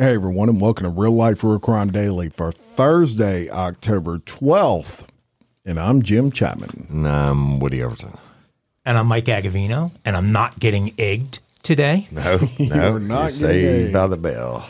Hey everyone, and welcome to Real Life Real Crime Daily for Thursday, October 12th. And I'm Jim Chapman. And I'm Woody Overton. And I'm Mike Agovino, and I'm not getting egged today. No, no, You're not you're saved getting by the bell.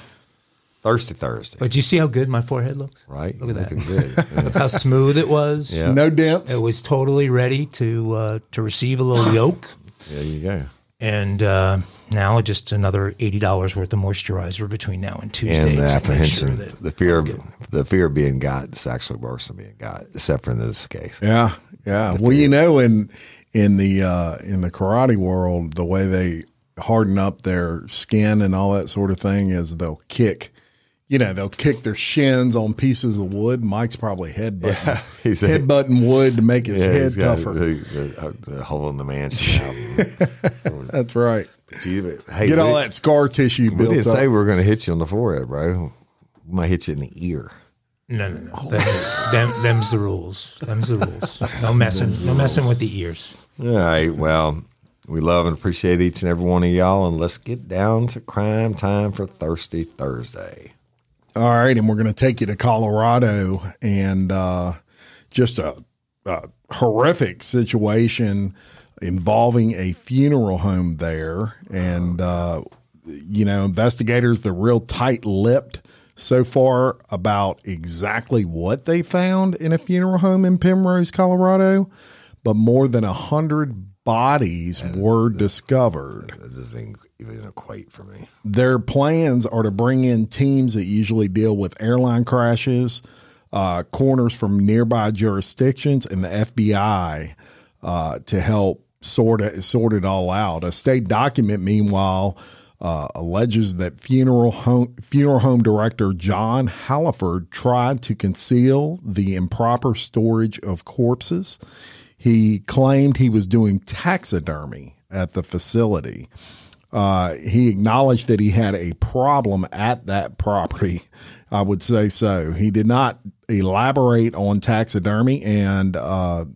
Thirsty Thursday, But you see how good my forehead looks? right? Look at that. Looking good. Look how smooth it was. Yeah. No dents. It was totally ready to uh, to receive a little yolk. there you go. And uh, now just another eighty dollars worth of moisturizer between now and Tuesday. And the apprehension, sure the fear, of, the fear of being got is actually worse than being got, except for in this case. Yeah, yeah. Well, you know, in in the uh, in the karate world, the way they harden up their skin and all that sort of thing is they'll kick. You know, they'll kick their shins on pieces of wood. Mike's probably headbutting, he's a- headbutting wood to make his Yeah, head he's tougher. the, the, the hole in the mansion. That's right. Gee, but, hey, Get all we, that scar tissue We didn't say we were going to hit you on the forehead, bro. We might hit you in the ear. No, no, no. That, them, them's the rules. Them's the rules. No messing. No messing with the ears. All right. Well, we love and appreciate each and every one of y'all, and let's get down to crime time for Thirsty Thursday. All right, and we're going to take you to Colorado and uh, just a, a horrific situation involving a funeral home there. And, uh, you know, investigators, they're real tight lipped so far about exactly what they found in a funeral home in Penrose, Colorado, but more than a hundred bodies were discovered That doesn't even equate for me. their plans are to bring in teams that usually deal with airline crashes, uh, coroners from nearby jurisdictions, and the FBI uh, to help sort it sort it all out. A state document, meanwhile. Uh, alleges that funeral home funeral home director John Halliford tried to conceal the improper storage of corpses. He claimed he was doing taxidermy at the facility. Uh, he acknowledged that he had a problem at that property. I would say so. He did not elaborate on taxidermy and uh,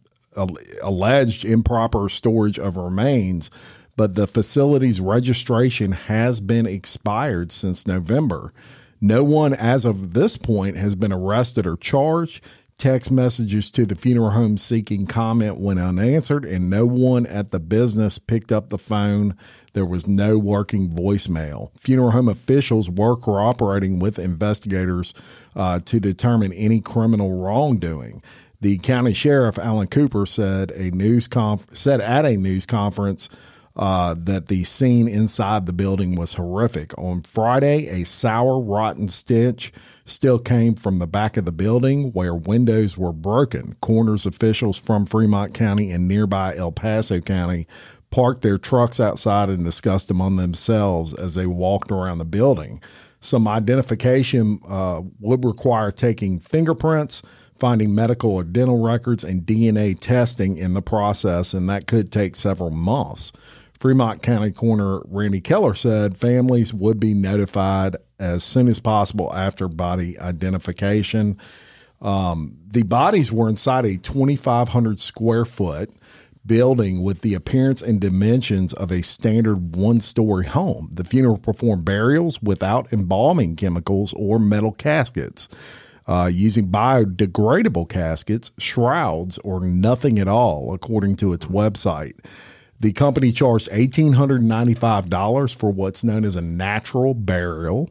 alleged improper storage of remains, but the facility's registration has been expired since November. No one, as of this point, has been arrested or charged. Text messages to the funeral home seeking comment went unanswered, and no one at the business picked up the phone. There was no working voicemail. Funeral home officials were cooperating with investigators uh, to determine any criminal wrongdoing. The county sheriff Alan Cooper said a news conf- said at a news conference uh, that the scene inside the building was horrific. On Friday, a sour, rotten stench still came from the back of the building where windows were broken. Coroner's officials from Fremont County and nearby El Paso County parked their trucks outside and discussed among themselves as they walked around the building. Some identification uh, would require taking fingerprints, finding medical or dental records, and DNA testing in the process, and that could take several months. Fremont County Coroner Randy Keller said families would be notified as soon as possible after body identification. Um, the bodies were inside a 2,500 square foot building with the appearance and dimensions of a standard one story home. The funeral performed burials without embalming chemicals or metal caskets. Uh, using biodegradable caskets, shrouds, or nothing at all, according to its website. The company charged $1,895 for what's known as a natural burial,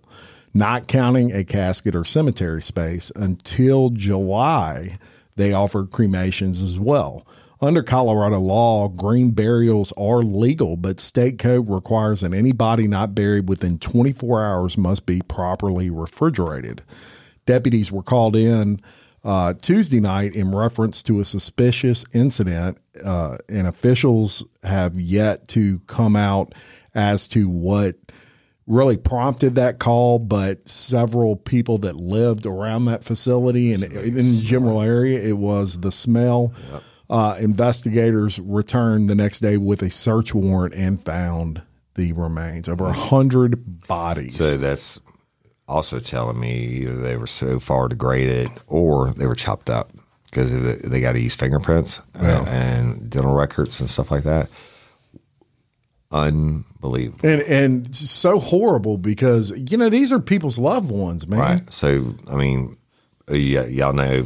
not counting a casket or cemetery space. Until July, they offered cremations as well. Under Colorado law, green burials are legal, but state code requires that any body not buried within 24 hours must be properly refrigerated. Deputies were called in uh, Tuesday night in reference to a suspicious incident, uh, and officials have yet to come out as to what really prompted that call. But several people that lived around that facility and in the general area, it was the smell. Uh, investigators returned the next day with a search warrant and found the remains over a hundred bodies. So that's also telling me either they were so far degraded or they were chopped up because they got to use fingerprints uh, and dental records and stuff like that. unbelievable. and and so horrible because you know these are people's loved ones, man. Right. So, I mean, uh, y- y'all know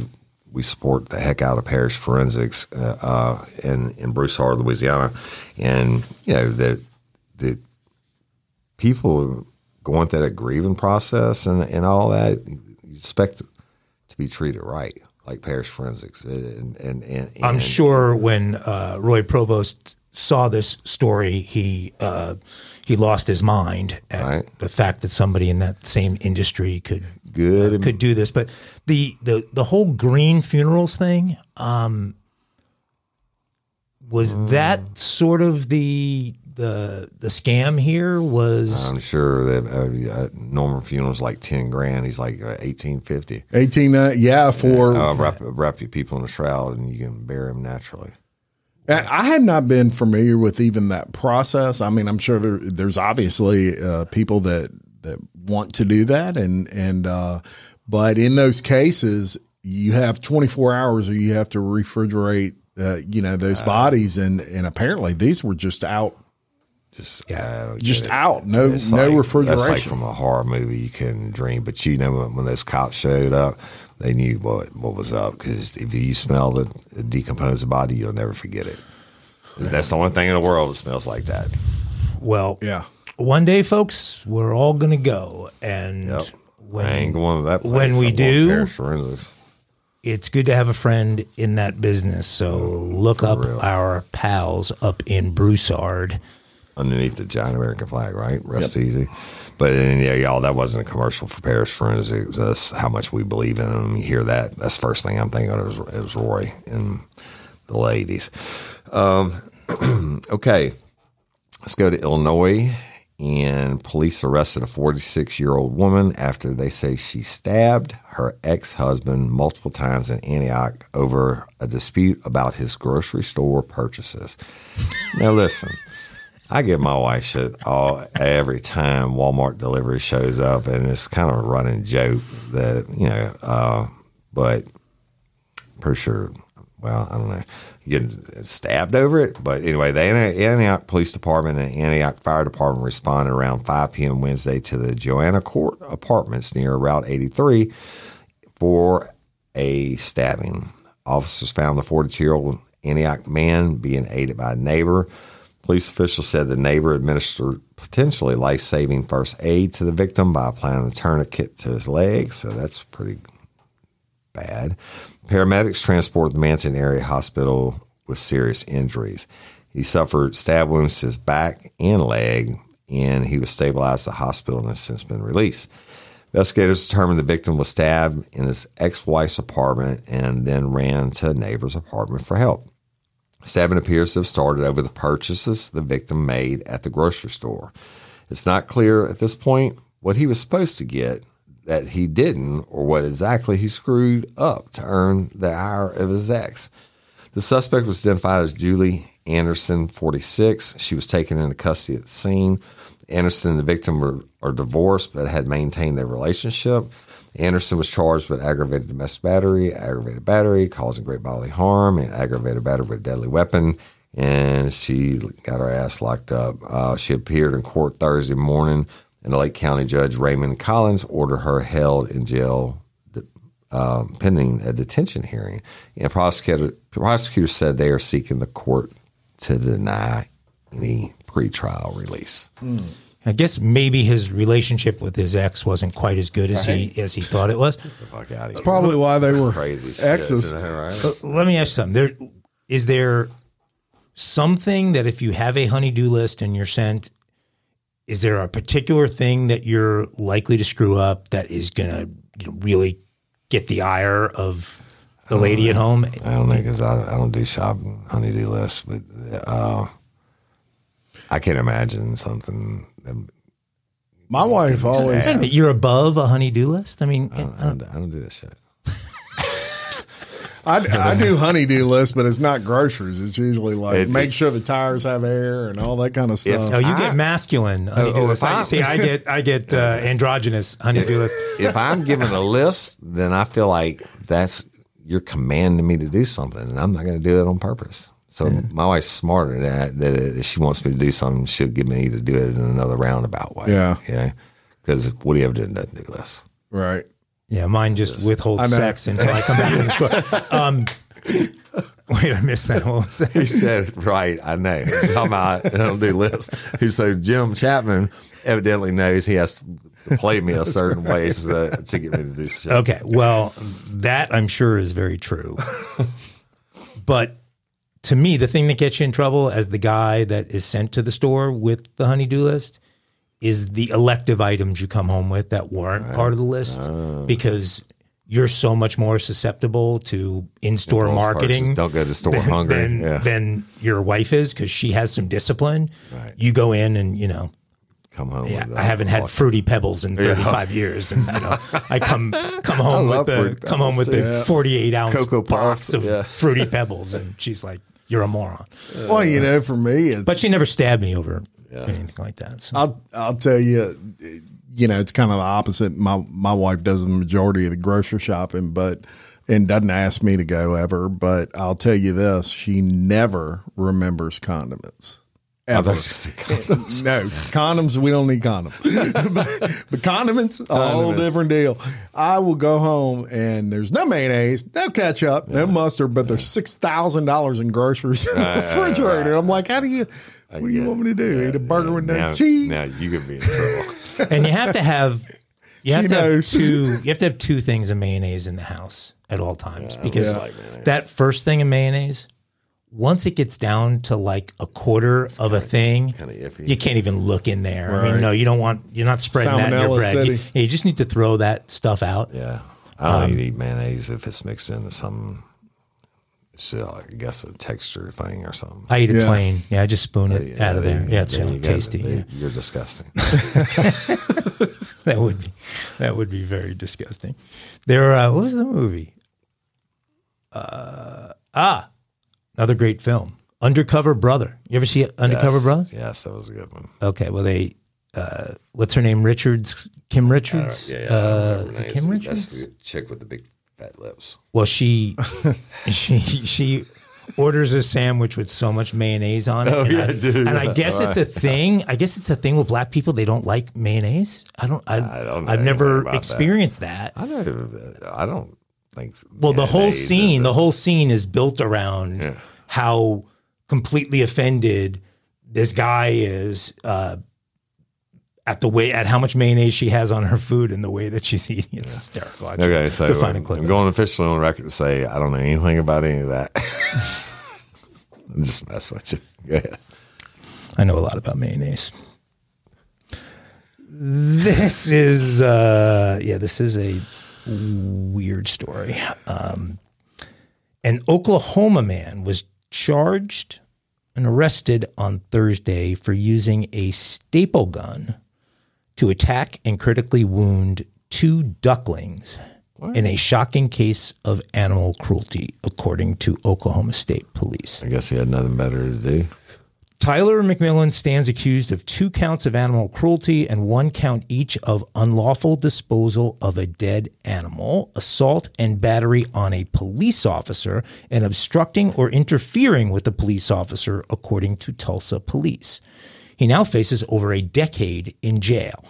we support the heck out of parish forensics uh, uh, in in Broussard, Louisiana, and you know that the people going through that grieving process and and all that. You expect to be treated right, like parish forensics, and and, and, I'm sure when uh, Roy Provost saw this story, he uh, he lost his mind at Right. the fact that somebody in that same industry could Good. could do this. But the the the whole green funerals thing um, was Mm. that sort of the the the scam here was I'm sure that uh, uh, Norman funeral's like ten grand. He's like uh, eighteen fifty. Eighteen, uh, yeah, for Uh, wrap, wrap your people in a shroud and you can bury them naturally. I I had not been familiar with even that process. I mean, I'm sure there, there's obviously uh, people that that want to do that, and and uh, but in those cases, you have 24 hours, or you have to refrigerate, uh, you know, those bodies, and and apparently these were just out, Just uh, I don't just it. out, no It's no like- refrigeration. That's like from a horror movie you couldn't dream. But you know when, when those cops showed up, they knew what what was up because if you smell the, the decomposed body, you'll never forget it. That's the only thing in the world that smells like that. well yeah. one day folks we're all gonna go and Yep. when I ain't going to that place. when we I'm do- parish it's good to have a friend in that business. So oh, look up real. our pals up in Broussard. Underneath the giant American flag, right? Rest easy. But then, yeah, y'all, that wasn't a commercial for Parish Forensics. That's how much we believe in them. You hear that? That's the first thing I'm thinking of. It was, it was Roy and the ladies. Um, okay, let's go to Illinois. And police arrested a 46 year old woman after they say she stabbed her ex husband multiple times in Antioch over a dispute about his grocery store purchases. now, listen. I give my wife shit all every time Walmart delivery shows up, and it's kind of a running joke that you know. Uh, but pretty sure, well, I don't know, getting stabbed over it. But anyway, the Antioch Police Department and Antioch Fire Department responded around 5 p.m. Wednesday to the Joanna Court Apartments near Route 83 for a stabbing. Officers found the 42 year old Antioch man being aided by a neighbor. Police officials said the neighbor administered potentially life saving first aid to the victim by applying a tourniquet to his leg. So that's pretty bad. Paramedics transported the Manson area hospital with serious injuries. He suffered stab wounds to his back and leg, and he was stabilized at the hospital and has since been released. Investigators determined the victim was stabbed in his ex wife's apartment and then ran to a neighbor's apartment for help. Stabbing appears to have started over the purchases the victim made at the grocery store. It's not clear at this point what he was supposed to get that he didn't or what exactly he screwed up to earn the ire of his ex. The suspect was identified as Julie Anderson, 46. She was taken into custody at the scene. Anderson and the victim were, are divorced but had maintained their relationship. Anderson was charged with aggravated domestic battery, aggravated battery, causing great bodily harm, and aggravated battery with a deadly weapon. And she got her ass locked up. Uh, she appeared in court Thursday morning, and the Lake County Judge Raymond Collins ordered her held in jail um, pending a detention hearing. And prosecutor prosecutors said they are seeking the court to deny any pretrial release. I guess maybe his relationship with his ex wasn't quite as good as he as he thought it was. Fuck out of here. Probably why they were crazy shit, exes. isn't that right? But let me ask you something. There is there something that if you have a honeydew list and you're sent, is there a particular thing that you're likely to screw up that is gonna you know, really get the ire of the lady at home? I don't know because I, I don't do shopping honeydew lists, but uh, I can't imagine something. That, My wife always. You're above a honeydew list. I mean, I, don't, I, don't, I don't do that shit. I, I do honeydew list, but it's not groceries. It's usually like It- make it- sure the tires have air and all that kind of stuff. oh, you I- get masculine honeydew oh, list. if I, I- see, I get I get uh, androgynous honeydew list. if I'm given a list, then I feel like that's you're commanding me to do something, and I'm not going to do it on purpose. So my wife's smarter than that. That if she wants me to do something, she'll give me to do it in another roundabout way. Yeah. you know, because Woody Ever doesn't do this. Right. Yeah, mine just withholds sex until I come back to the store. Um, wait, I missed that. What was that? He said, it right, I know. He's talking about, I don't do lists. He said, Jim Chapman evidently knows he has to play me a certain way so that, to get me to do shit. Okay, well, that I'm sure is very true. but to me, the thing that gets you in trouble as the guy that is sent to the store with the honeydew list is the elective items you come home with that weren't part of the list Oh. because you're so much more susceptible to in-store Impulse marketing. Don't go to the store hungry. Than, Yeah. than your wife is because she has some discipline. Right. You go in and you know Come home yeah, with I haven't had fruity pebbles in 35 years, and you know, I come come home with the come home with Pebbles, the 48 ounce Cocoa box of yeah. fruity pebbles, and she's like, "You're a moron," Well, you know, for me, it's but she never stabbed me over anything like that. So. I'll I'll tell you, you know, it's kind of the opposite. My my wife does the majority of the grocery shopping, but and doesn't ask me to go ever. But I'll tell you this: she never remembers condiments. I Ever. thought you said condoms. no condoms. We don't need condoms, but, but condiments, a whole Condiments. different deal. I will go home and there's no mayonnaise, no ketchup, no mustard, but there's six thousand dollars in groceries in the refrigerator. I'm like, how do you? What do you want me to do? Eat a burger with no now, cheese? Now you could be in trouble. and you have to have you have She to have knows. two you have to have two things of mayonnaise in the house at all times because Yeah. like mayonnaise. that first thing of mayonnaise once it gets down to like a quarter of a thing kinda iffy. you can't even look in there i Right. mean no you don't want you're not spreading that in your bread you, you just need to throw that stuff out Yeah. I Um, don't even eat mayonnaise if it's mixed into some, so I guess a texture thing or something. i eat it Yeah. plain yeah i just spoon it out of there yeah it's There really you go. tasty They- yeah. You're disgusting. that would be that would be very disgusting there uh, what was the movie uh, ah another great film undercover brother you ever see undercover yes, brother Yes, that was a good one. Okay, well they uh what's her name? Richards Kim Richards? Yeah, is it Kim Richards? That's the chick with the big fat lips. Well she she she orders a sandwich with so much mayonnaise on it. and, yeah, I, dude. and I guess it's a thing. I guess it's a thing with black people. They don't like mayonnaise. I don't I, I don't know I've never about that. experienced that. I know. I don't think. Well, the whole scene the whole scene is built around Yeah. how completely offended this guy is uh, at the way at how much mayonnaise she has on her food and the way that she's eating. It's hysterical. I Okay, so could find a I'm, clip. I'm going officially on record to say I don't know anything about any of that. I'm just messing with you. Go ahead. I know a lot about mayonnaise. This is uh yeah, this is a weird story. Um an Oklahoma man was charged and arrested on Thursday for using a staple gun to attack and critically wound two ducklings in a shocking case of animal cruelty, according to Oklahoma State Police. I guess he had nothing better to do. Tyler McMillan stands accused of two counts of animal cruelty and one count each of unlawful disposal of a dead animal, assault and battery on a police officer, and obstructing or interfering with a police officer, according to Tulsa police. He now faces over a decade in jail.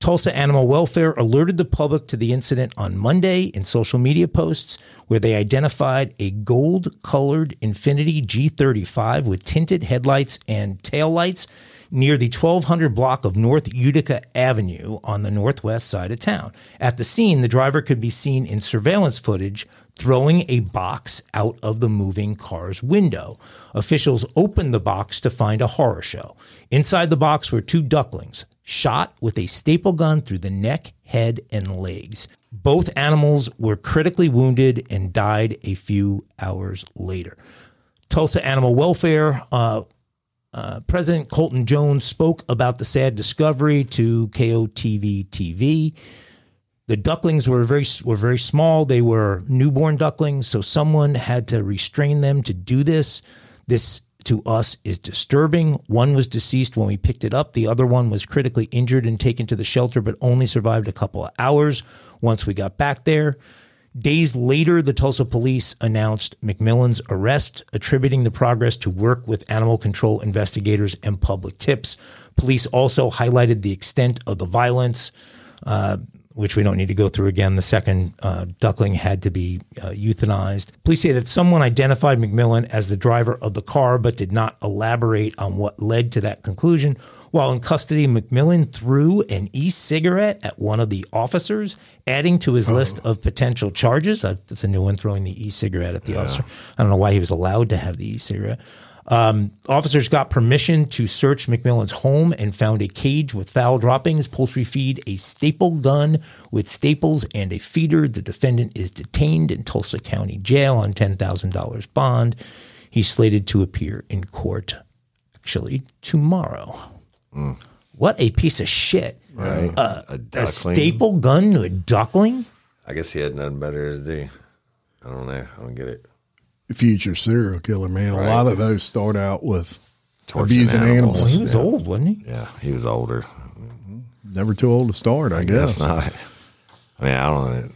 Tulsa Animal Welfare alerted the public to the incident on Monday in social media posts where they identified a gold colored Infiniti G35 with tinted headlights and taillights near the 1200 block of North Utica Avenue on the northwest side of town. At the scene, the driver could be seen in surveillance footage throwing a box out of the moving car's window. Officials opened the box to find a horror show. Inside the box were two ducklings, shot with a staple gun through the neck, head, and legs. Both animals were critically wounded and died a few hours later. Tulsa Animal Welfare uh, uh, President Colton Jones spoke about the sad discovery to KOTV TV. The ducklings were very were very small. They were newborn ducklings, so someone had to restrain them to do this. This to us is disturbing. One was deceased when we picked it up. The other one was critically injured and taken to the shelter, but only survived a couple of hours once we got back there. Days later, the Tulsa police announced McMillan's arrest, attributing the progress to work with animal control investigators and public tips. Police also highlighted the extent of the violence, uh, which we don't need to go through again. The second uh, duckling had to be uh, euthanized. Police say that someone identified McMillan as the driver of the car, but did not elaborate on what led to that conclusion. While in custody, McMillan threw an e cigarette at one of the officers, adding to his oh. list of potential charges. Uh, that's a new one, throwing the e cigarette at the yeah. officer. I don't know why he was allowed to have the e cigarette. Um, officers got permission to search McMillan's home and found a cage with fowl droppings, poultry feed, a staple gun with staples, and a feeder. The defendant is detained in Tulsa County Jail on $10,000 bond. He's slated to appear in court actually tomorrow. Mm. What a piece of shit. Right. Uh, a, a, staple gun to a duckling? I guess he had nothing better to do. I don't know. I don't get it. Future serial killer, man. Right. A lot of those start out with Torching abusing animals. animals. Well, he was yeah. old, wasn't he? Yeah, he was older. Never too old to start, I, I guess. guess. not. I mean, I don't know.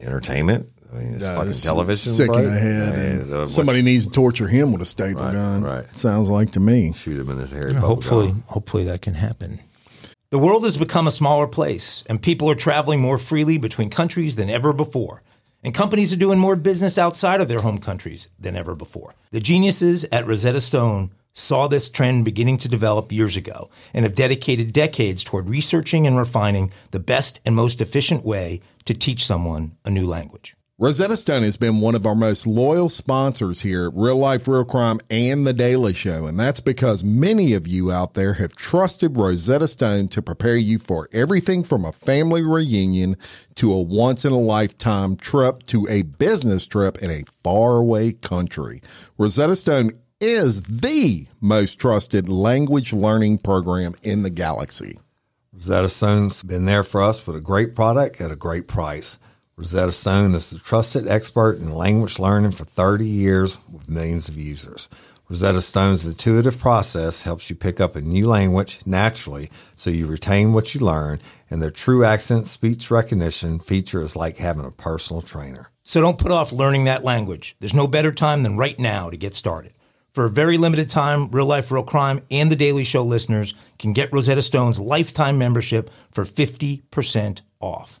Entertainment? I mean, it's yeah, fucking it's television. Sick in the head. Yeah, somebody needs to torture him with a staple right, gun. Right. Sounds like to me. Shoot him in his hair. hopefully, hopefully that can happen. The world has become a smaller place, and people are traveling more freely between countries than ever before. And companies are doing more business outside of their home countries than ever before. The geniuses at Rosetta Stone saw this trend beginning to develop years ago and have dedicated decades toward researching and refining the best and most efficient way to teach someone a new language. Rosetta Stone has been one of our most loyal sponsors here at Real Life Real Crime and The Daily Show, and that's because many of you out there have trusted Rosetta Stone to prepare you for everything from a family reunion to a once in a lifetime trip to a business trip in a faraway country. Rosetta Stone is the most trusted language learning program in the galaxy. Rosetta Stone's been there for us with a great product at a great price. Rosetta Stone is the trusted expert in language learning for 30 years with millions of users. Rosetta Stone's intuitive process helps you pick up a new language naturally so you retain what you learn, and their true accent speech recognition feature is like having a personal trainer. So don't put off learning that language. There's no better time than right now to get started. For a very limited time, Real Life Real Crime and The Daily Show listeners can get Rosetta Stone's lifetime membership for 50% off.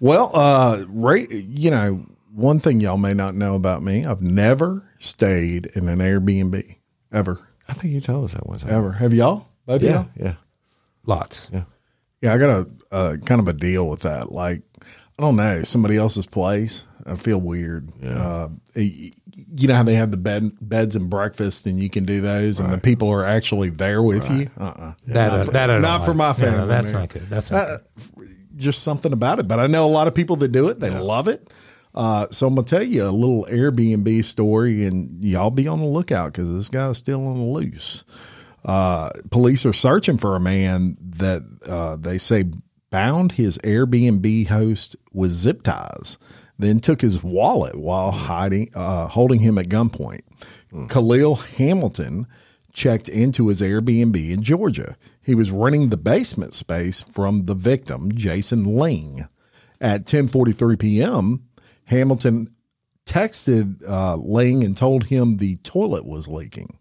Well, uh, right, you know, one thing y'all may not know about me, I've never stayed in an Airbnb ever. I think you told us that once. Ever. Have y'all? Both yeah, y'all? Yeah. Lots. Yeah. Yeah, I got a, a, kind of a deal with that. Like, I don't know, somebody else's place. I feel weird. Yeah. Uh, you know how they have the bed beds and breakfast, and you can do those, right. and the people are actually there with right. you. Uh, uh-uh. that not, uh, for, that not for my family. Yeah, no, that's man. not good. That's not uh, good just something about it. But I know a lot of people that do it. They yeah. love it. Uh, so I'm gonna tell you a little Airbnb story, and y'all be on the lookout because this guy's still on the loose. Uh, police are searching for a man that uh, they say bound his Airbnb host with zip ties, then took his wallet while hiding, uh, holding him at gunpoint. Mm. Khalil Hamilton checked into his Airbnb in Georgia. He was renting the basement space from the victim, Jason Ling. At 10:43 p.m., Hamilton texted uh, Ling and told him the toilet was leaking.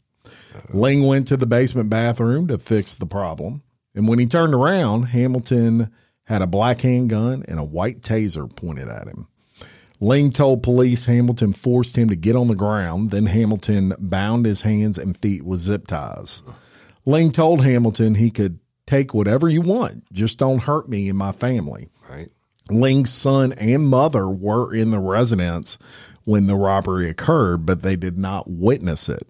Ling went to the basement bathroom to fix the problem, and when he turned around, Hamilton had a black handgun and a white taser pointed at him. Ling told police Hamilton forced him to get on the ground. Then Hamilton bound his hands and feet with zip ties. Ling told Hamilton he could take whatever you want. Just don't hurt me and my family. Right. Ling's son and mother were in the residence when the robbery occurred, but they did not witness it.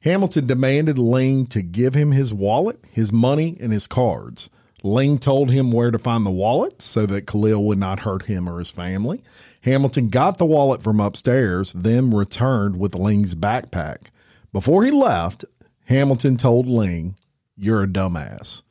Hamilton demanded Ling to give him his wallet, his money, and his cards. Ling told him where to find the wallet so that Khalil would not hurt him or his family. Hamilton got the wallet from upstairs, then returned with Ling's backpack. Before he left, Hamilton told Ling, You're a dumbass.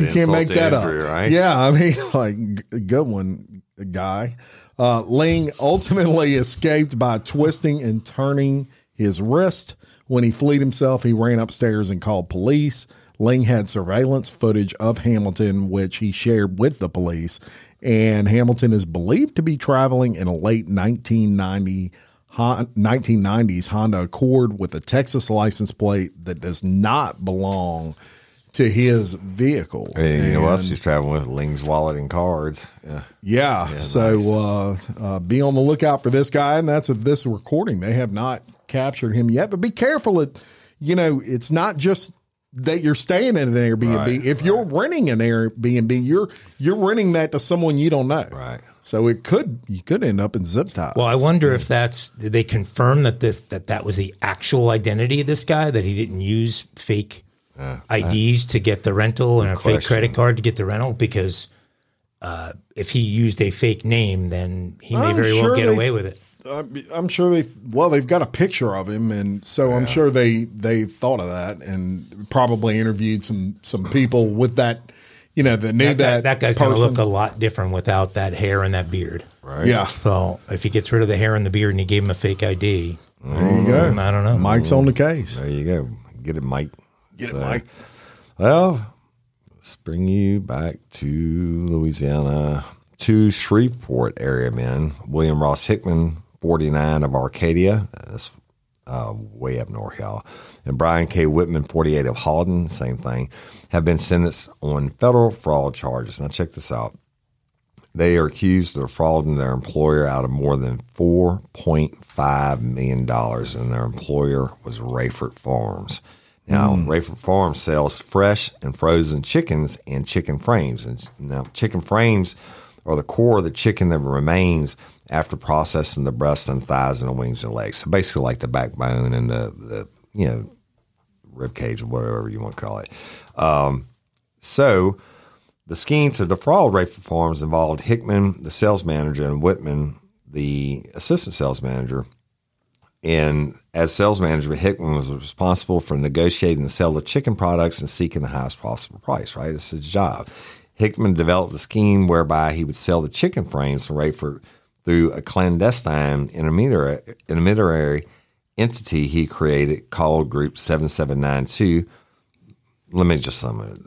You can't make that injury, up. right? Yeah, I mean, like, good one, guy. Uh, Ling ultimately escaped by twisting and turning his wrist. When he fled himself, he ran upstairs and called police. Ling had surveillance footage of Hamilton, which he shared with the police. And Hamilton is believed to be traveling in a late 1990 Hon- 1990s Honda Accord with a Texas license plate that does not belong to his vehicle. And you know And- he's traveling with? Ling's wallet and cards. Yeah. yeah. so nice. uh, uh, be on the lookout for this guy, and that's of this recording. They have not captured him yet, but be careful. It, you know, it's not just that you're staying in an Airbnb. Right, if you're renting an Airbnb, you're you're renting that to someone you don't know. Right. So it could you could end up in zip ties. Well, I wonder if that's did they confirm that this that that was the actual identity of this guy that he didn't use fake IDs to get the rental and a fake credit card to get the rental because uh, if he used a fake name, then he may I'm very well get they- away with it. Uh, I'm sure they well they've got a picture of him, and so I'm sure they they thought of that and probably interviewed some some people with that, you know, that knew That, that that guy's going to person. look a lot different without that hair and that beard. Right. Yeah, So if he gets rid of the hair and the beard and he gave him a fake ID, there you go. I don't know. Mike's on the case. There you go. Get it, Mike. Get it, So, Mike. Well, let's bring you back to Louisiana, to Shreveport area, man. William Ross Hickman, 49 of Arcadia. That's uh, way up north, y'all. And Brian K. Whitman, 48 of Halden, same thing, have been sentenced on federal fraud charges. Now, check this out. They are accused of defrauding their employer out of more than $4.5 million, and their employer was Raeford Farms. Now, hmm. Raeford Farms sells fresh and frozen chickens and chicken frames. And now, chicken frames are the core of the chicken that remains after processing the breast and thighs and the wings and legs. So basically, like the backbone and the, the you know rib cage or whatever you want to call it. Um, so the scheme to defraud Raeford Farms involved Hickman, the sales manager, and Whitman, the assistant sales manager. And as sales manager, Hickman was responsible for negotiating the sale of chicken products and seeking the highest possible price, right? It's his job. Hickman developed a scheme whereby he would sell the chicken frames from Raeford through a clandestine intermediary, intermediary entity he created called Group 7792 let me just sum it.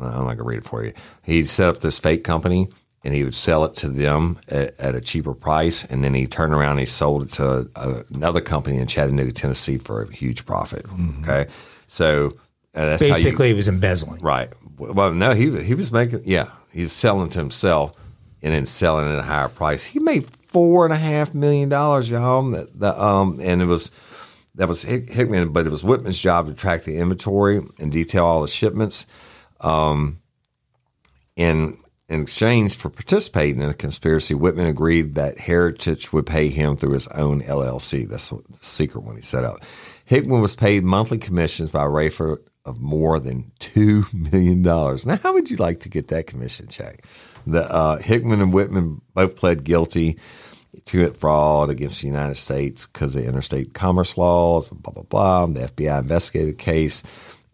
I'm not to read it for you. He'd set up this fake company and he would sell it to them at, at a cheaper price. And then he turned around and he sold it to a, another company in Chattanooga, Tennessee for a huge profit. Okay. So uh, that's how you, Basically, he was embezzling. Right. Well, no, he he was making yeah, he was selling to himself and then selling at a higher price. He made four and a half million dollars, y'all. That the um and it was that was Hick- Hickman, but it was Whitman's job to track the inventory and detail all the shipments. Um, in in exchange for participating in the conspiracy, Whitman agreed that Heritage would pay him through his own LLC. That's what the secret one he set up. Hickman was paid monthly commissions by Raeford of more than two million dollars. Now, how would you like to get that commission check? The uh, Hickman and Whitman both pled guilty to fraud against the United States because of interstate commerce laws. Blah blah blah. The FBI investigated the case,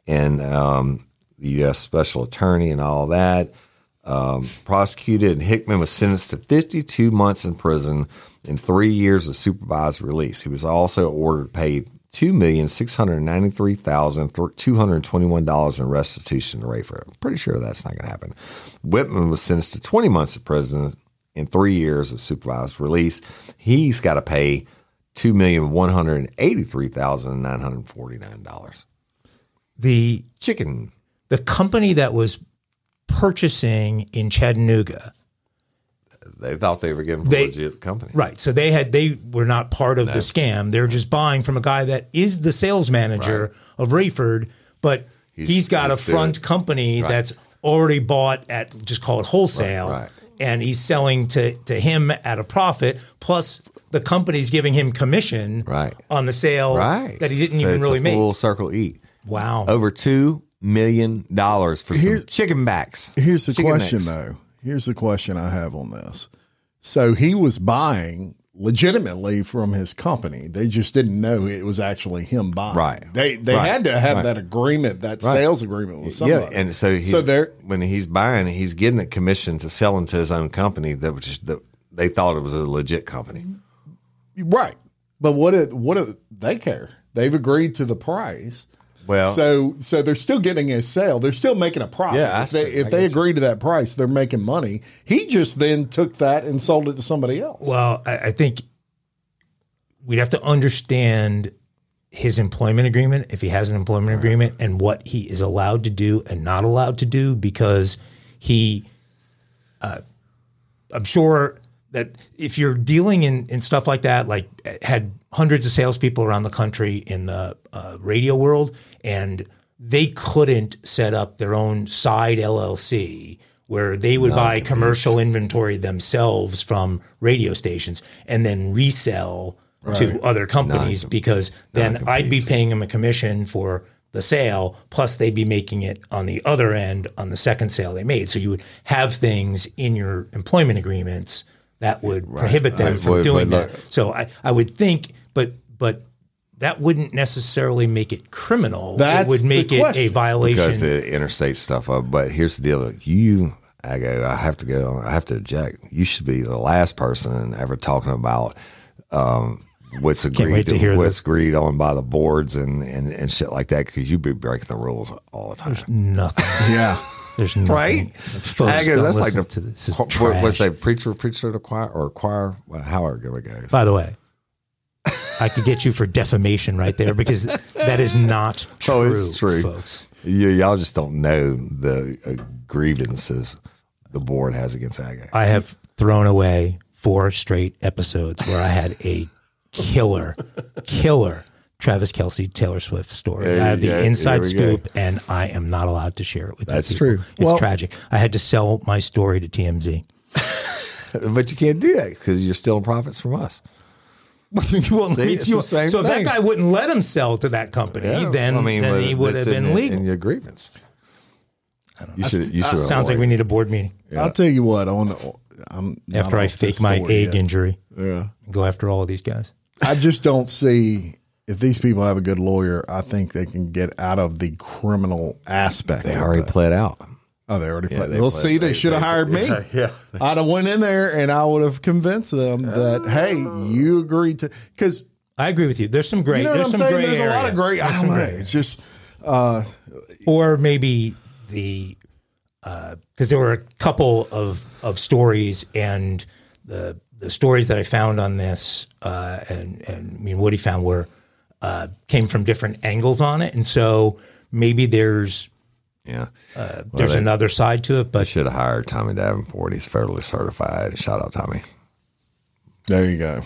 and um, the U.S. Special Attorney and all that um, prosecuted. And Hickman was sentenced to 52 months in prison and three years of supervised release. He was also ordered one dollars in restitution to Raeford. I'm pretty sure that's not going to happen. Whitman was sentenced to 20 months in prison and three years of supervised release. He's got to pay two million one hundred eighty three thousand nine hundred forty nine dollars. The Chicken. the company that was purchasing in Chattanooga, They thought they were getting from They- a legit company. right? So they had they were not part of the scam. They're just buying from a guy that is the sales manager of Raeford, but he's got he's a front company Right. that's already bought at just call it wholesale, Right, right. And he's selling to to him at a profit. Plus, the company's giving him commission Right. on the sale right that he didn't So even it's really a make. Full circle eat. Wow. Over two million dollars for Here- some chicken backs. Here's the Chicken question, necks. though. Here's the question I have on this. So he was buying legitimately from his company. They just didn't know it was actually him buying. Right. They they Right. had to have Right. that agreement, that Right. sales agreement with somebody. Yeah, and so so they're when he's buying, he's getting a commission to sell into his own company that which is that they thought it was a legit company. right. But what it, what it, they care? They've agreed to the price. Well, So so they're still getting a sale. They're still making a profit. Yeah, I if they, see. if I they get you. agree to that price, they're making money. He just then took that and sold it to somebody else. Well, I, I think we'd have to understand his employment agreement, if he has an employment agreement, and what he is allowed to do and not allowed to do, because he, uh, I'm sure that if you're dealing in, in stuff like that, like had hundreds of salespeople around the country in the uh, radio world, and they couldn't set up their own side LLC where they would buy commercial inventory themselves from radio stations and then resell to other companies because then I'd be paying them a commission for the sale plus they'd be making it on the other end on the second sale they made. So you would have things in your employment agreements that would prohibit them Right. from doing but that. look- so I, I would think but but that wouldn't necessarily make it criminal That's it would make it a violation because the interstate stuff up. But here's the deal: you, I go, I have to go. I have to eject. You should be the last person ever talking about um, what's agreed to to, hear what's this. agreed on by the boards and and, and shit like that because you'd be breaking the rules all the time. nothing yeah. there's nothing Right? Folks, I go, that's like the to this. This is what- what's that preacher preacher to the choir or choir well, however it goes. By the way, I could get you for defamation right there because that is not true, Oh, it's true. folks. You, y'all just don't know the uh, grievances the board has against Ag. I have thrown away four straight episodes where I had a killer, killer Travis Kelce Taylor Swift story. I have the yeah, inside we go. scoop, and I am not allowed to share it with you That's people. true. It's Well- tragic. I had to sell my story to TMZ. But you can't do that because you're stealing profits from us. You won't See, leave- you- the same so if that guy wouldn't let him sell to that company, then, I mean, then he would have been in, legal. in your grievance. You should. You Uh, should. sounds like we need a board meeting I'll tell you what. On I'm after I fake my egg yet. injury. Yeah. Go after all of these guys. I just don't see if these people have a good lawyer. I think they can get out of the criminal aspect. They already that. pled out. Oh, they already played. they Well, played- see, they, they- should have hired me. yeah. I'd have went in there and I would have convinced them that hey, you agreed to because I agree with you. There's some great. you know what there's I'm some saying. gray There's a lot of great. I don't some know. gray It's just uh, or maybe the because there were a couple of of stories and the the stories that I found on this uh, and and I mean Woody found were uh, came from different angles on it, and so maybe there's Yeah. Uh, there's they- another side to it, I but should have hired Tommy Davenport. He's federally certified. Shout out Tommy. there you go.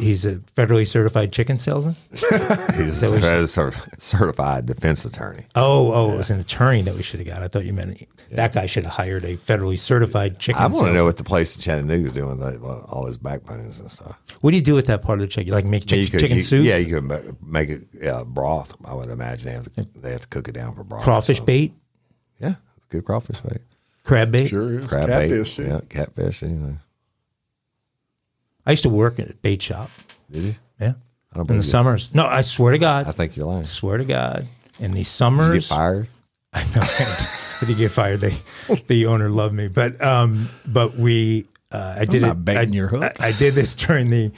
he's a federally certified chicken salesman. He's a federally cer- certified defense attorney. Oh, oh, it was an attorney that we should have got. I thought you meant that guy should have hired a federally certified chicken. I want to know what the place in Chattanooga is doing with well, all his backbones and stuff. What do you do with that part of the chicken? You like make chicken, You could- chicken you- soup? Yeah, you can make it yeah, broth. I would imagine they have to, they have to cook it down for broth. Crawfish bait, Yeah, it's good crawfish bait. crab bait. Sure is Crab catfish. bait. too. Yeah, catfish. Anything. I used to work at a bait shop. Did you? Yeah, I don't in the you. summers. No, I swear to God, I think you're lying. I swear to God, in the Did you summers, get fired? I know. I did get fired. They, the owner loved me, but um, but we, uh, I did not it. baiting I, your hook. I, I did this during the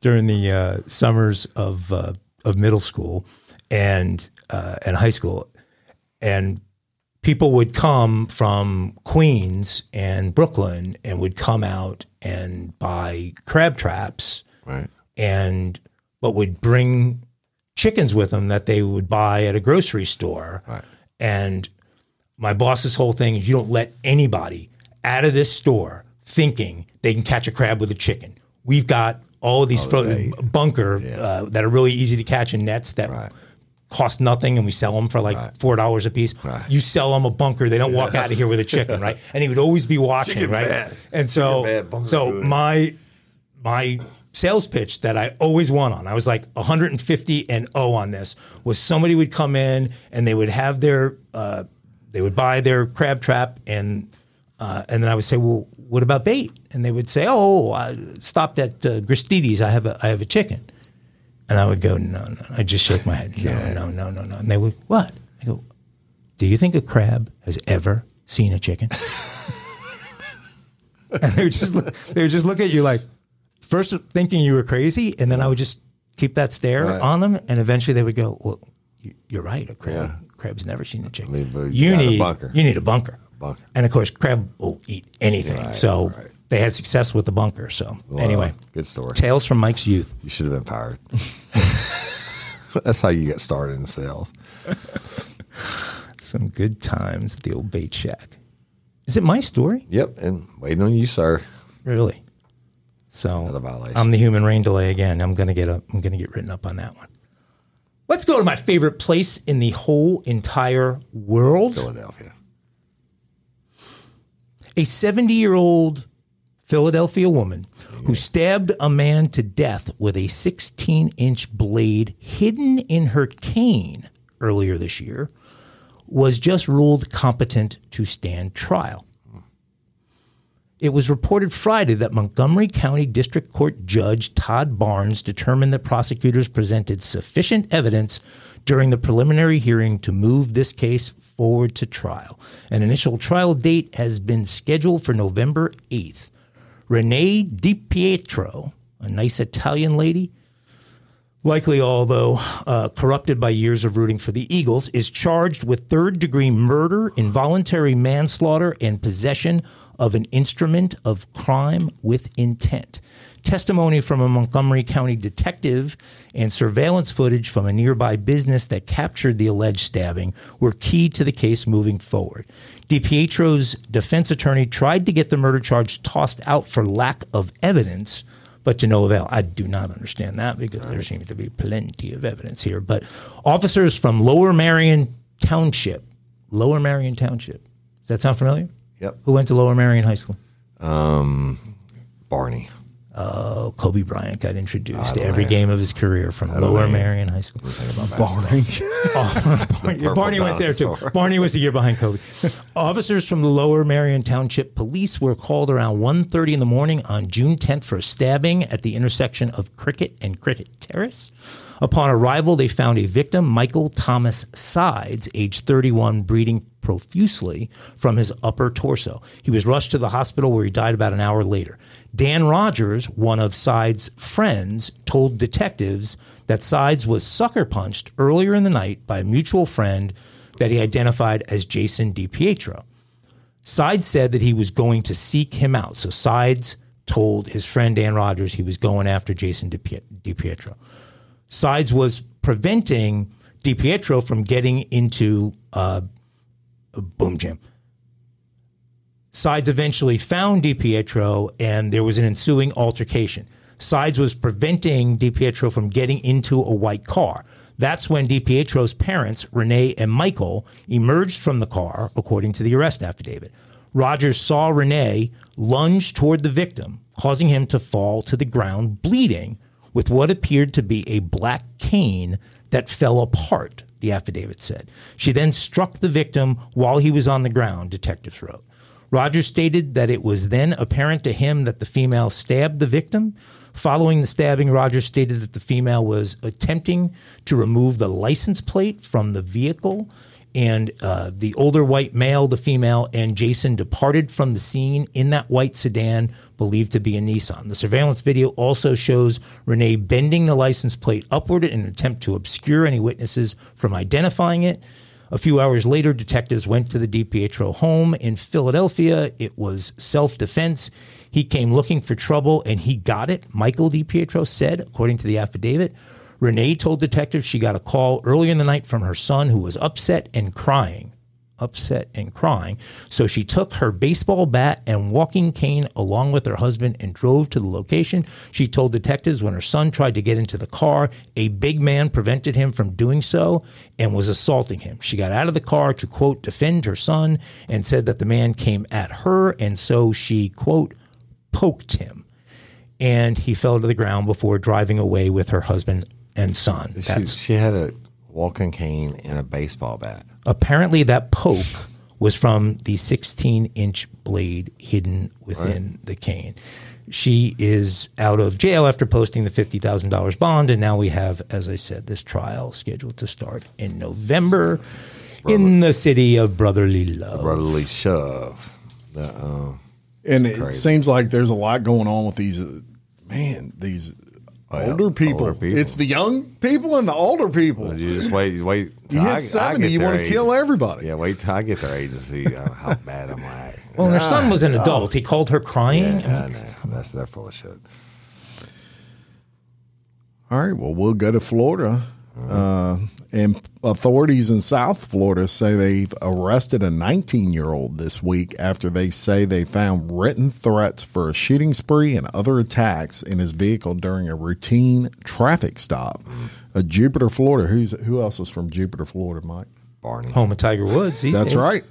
during the uh, summers of uh, of middle school and uh, and high school, and people would come from Queens and Brooklyn and would come out and buy crab traps Right. and but would bring chickens with them that they would buy at a grocery store. Right. And my boss's whole thing is you don't let anybody out of this store thinking they can catch a crab with a chicken. We've got all of these fro- they- bunker uh, that are really easy to catch in nets that Right. Cost nothing and we sell them for like four dollars a piece. Right. You sell them a bunker, they don't walk out of here with a chicken, right? And he would always be watching, Chicken right? bad. And so, bad, so good. my my sales pitch that I always won on, I was like 150 and 0 on this, was somebody would come in and they would have their, uh, they would buy their crab trap and, uh, and then I would say, well, what about bait? And they would say, oh, I stopped at uh, Gristedes. I have a, I have a chicken. And I would go, no, no. I just shake my head. No, no, no, no, no. And they would, what? I go, do you think a crab has ever seen a chicken? and they would just look, they would just look at you like first thinking you were crazy, and then I would just keep that stare Right. on them, and eventually they would go, "Well, you- you're right. A crab, Yeah. crab's never seen a chicken. You got a need bunker. You need a bunker. Bunker. And of course, crab will eat anything. Right, so right. They had success with the bunker. So anyway, good story. Tales from Mike's youth. You should have been fired. That's how you get started in sales. Some good times at the old bait shack. Is it my story? Yep, and waiting on you, sir. Really? So Another violation. I'm the human rain delay again. I'm gonna get up. I'm gonna get written up on that one. Let's go to my favorite place in the whole entire world. Philadelphia. A 70 year old Philadelphia woman who stabbed a man to death with a 16 inch blade hidden in her cane earlier this year was just ruled competent to stand trial. It was reported Friday that Montgomery County District Court Judge Todd Barnes determined that prosecutors presented sufficient evidence during the preliminary hearing to move this case forward to trial. An initial trial date has been scheduled for November 8th. Renee Di Pietro, a nice Italian lady, likely although uh, corrupted by years of rooting for the Eagles, is charged with third degree murder, involuntary manslaughter, and possession of an instrument of crime with intent. Testimony from a Montgomery County detective and surveillance footage from a nearby business that captured the alleged stabbing were key to the case moving forward. DiPietro's defense attorney tried to get the murder charge tossed out for lack of evidence, but to no avail. I do not understand that because there seems to be plenty of evidence here. But officers from Lower Merion Township, Lower Merion Township, does that sound familiar? Yep. Who went to Lower Merion High School? Um, Barney. Oh, Kobe Bryant got introduced to every game of his career from Lower Merion High School. Barney. Barney, Barney went there too. Barney was a year behind Kobe. Officers from the Lower Merion Township Police were called around 1.30 in the morning on June 10th for a stabbing at the intersection of Cricket and Cricket Terrace. Upon arrival, they found a victim, Michael Thomas Sides, age 31, bleeding profusely from his upper torso. He was rushed to the hospital where he died about an hour later. Dan Rogers, one of Sides' friends, told detectives that Sides was sucker punched earlier in the night by a mutual friend that he identified as Jason DiPietro. Sides said that he was going to seek him out. So Sides told his friend Dan Rogers he was going after Jason DiPie- DiPietro. Sides was preventing DiPietro from getting into uh, a boom. Sides eventually found DiPietro and there was an ensuing altercation. Sides was preventing DiPietro from getting into a white car. That's when DiPietro's parents, Renee and Michael, emerged from the car, according to the arrest affidavit. Rogers saw Renee lunge toward the victim, causing him to fall to the ground bleeding with what appeared to be a black cane that fell apart, the affidavit said. She then struck the victim while he was on the ground, detectives wrote. Rogers stated that it was then apparent to him that the female stabbed the victim. Following the stabbing, Rogers stated that the female was attempting to remove the license plate from the vehicle, and uh, the older white male, the female, and Jason departed from the scene in that white sedan believed to be a Nissan. The surveillance video also shows Renee bending the license plate upward in an attempt to obscure any witnesses from identifying it. A few hours later, detectives went to the DiPietro home in Philadelphia. It was self defense. He came looking for trouble and he got it, Michael DiPietro said, according to the affidavit. Renee told detectives she got a call early in the night from her son who was upset and crying. Upset and crying. So she took her baseball bat and walking cane along with her husband and drove to the location. She told detectives when her son tried to get into the car, a big man prevented him from doing so and was assaulting him. She got out of the car to, quote, defend her son and said that the man came at her. And so she, quote, poked him. And he fell to the ground before driving away with her husband and son. She, she had a walking cane and a baseball bat. Apparently that poke was from the 16 inch blade hidden within the cane. She is out of jail after posting the $50,000 bond. And now we have, as I said, this trial scheduled to start in November in the city of Brotherly Love. Brotherly shove. The, um, And it crazy. seems like there's a lot going on with these, uh, man, these older people. older people. It's the young people and the older people. you just wait, wait. You till I- I 70, get you want to kill everybody. Yeah, wait till I get their age to see uh, how bad I'm at. Well, and her son was an adult. He called her crying. Yeah, I know. That's they're full of shit. All right. Well, we'll go to Florida. Uh, and authorities in South Florida say they've arrested a 19 year old this week after they say they found written threats for a shooting spree and other attacks in his vehicle during a routine traffic stop. Uh, Jupiter, Florida. Who's who else is from Jupiter, Florida, Mike? Barney. Home of Tiger Woods. these That's days. right.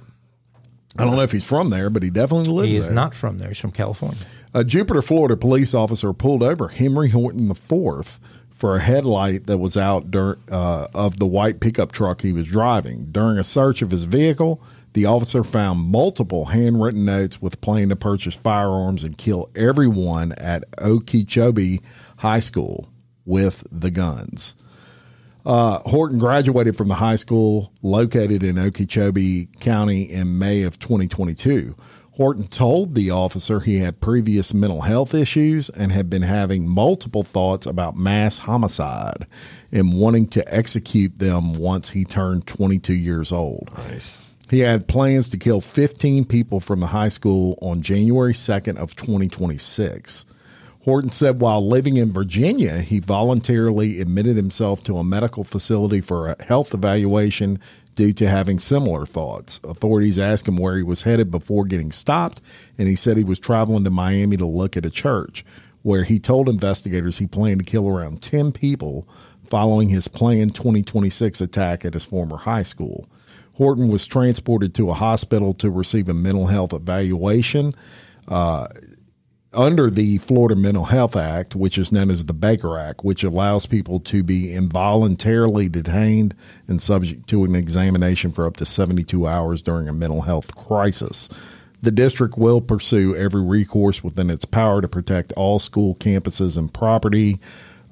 I don't know if he's from there, but he definitely lives He is there. not from there. He's from California. A Jupiter, Florida police officer pulled over Henry Horton IV for a headlight that was out uh, of the white pickup truck he was driving. During a search of his vehicle, the officer found multiple handwritten notes with plan to purchase firearms and kill everyone at Okeechobee High School with the guns. Uh, Horton graduated from the high school located in Okeechobee County in May of 2022. Horton told the officer he had previous mental health issues and had been having multiple thoughts about mass homicide and wanting to execute them once he turned 22 years old. Nice. He had plans to kill 15 people from the high school on January 2nd of 2026. Horton said while living in Virginia, he voluntarily admitted himself to a medical facility for a health evaluation due to having similar thoughts. Authorities asked him where he was headed before getting stopped, and he said he was traveling to Miami to look at a church, where he told investigators he planned to kill around 10 people following his planned 2026 attack at his former high school. Horton was transported to a hospital to receive a mental health evaluation uh, under the Florida Mental Health Act, which is known as the Baker Act, which allows people to be involuntarily detained and subject to an examination for up to 72 hours during a mental health crisis. The district will pursue every recourse within its power to protect all school campuses and property.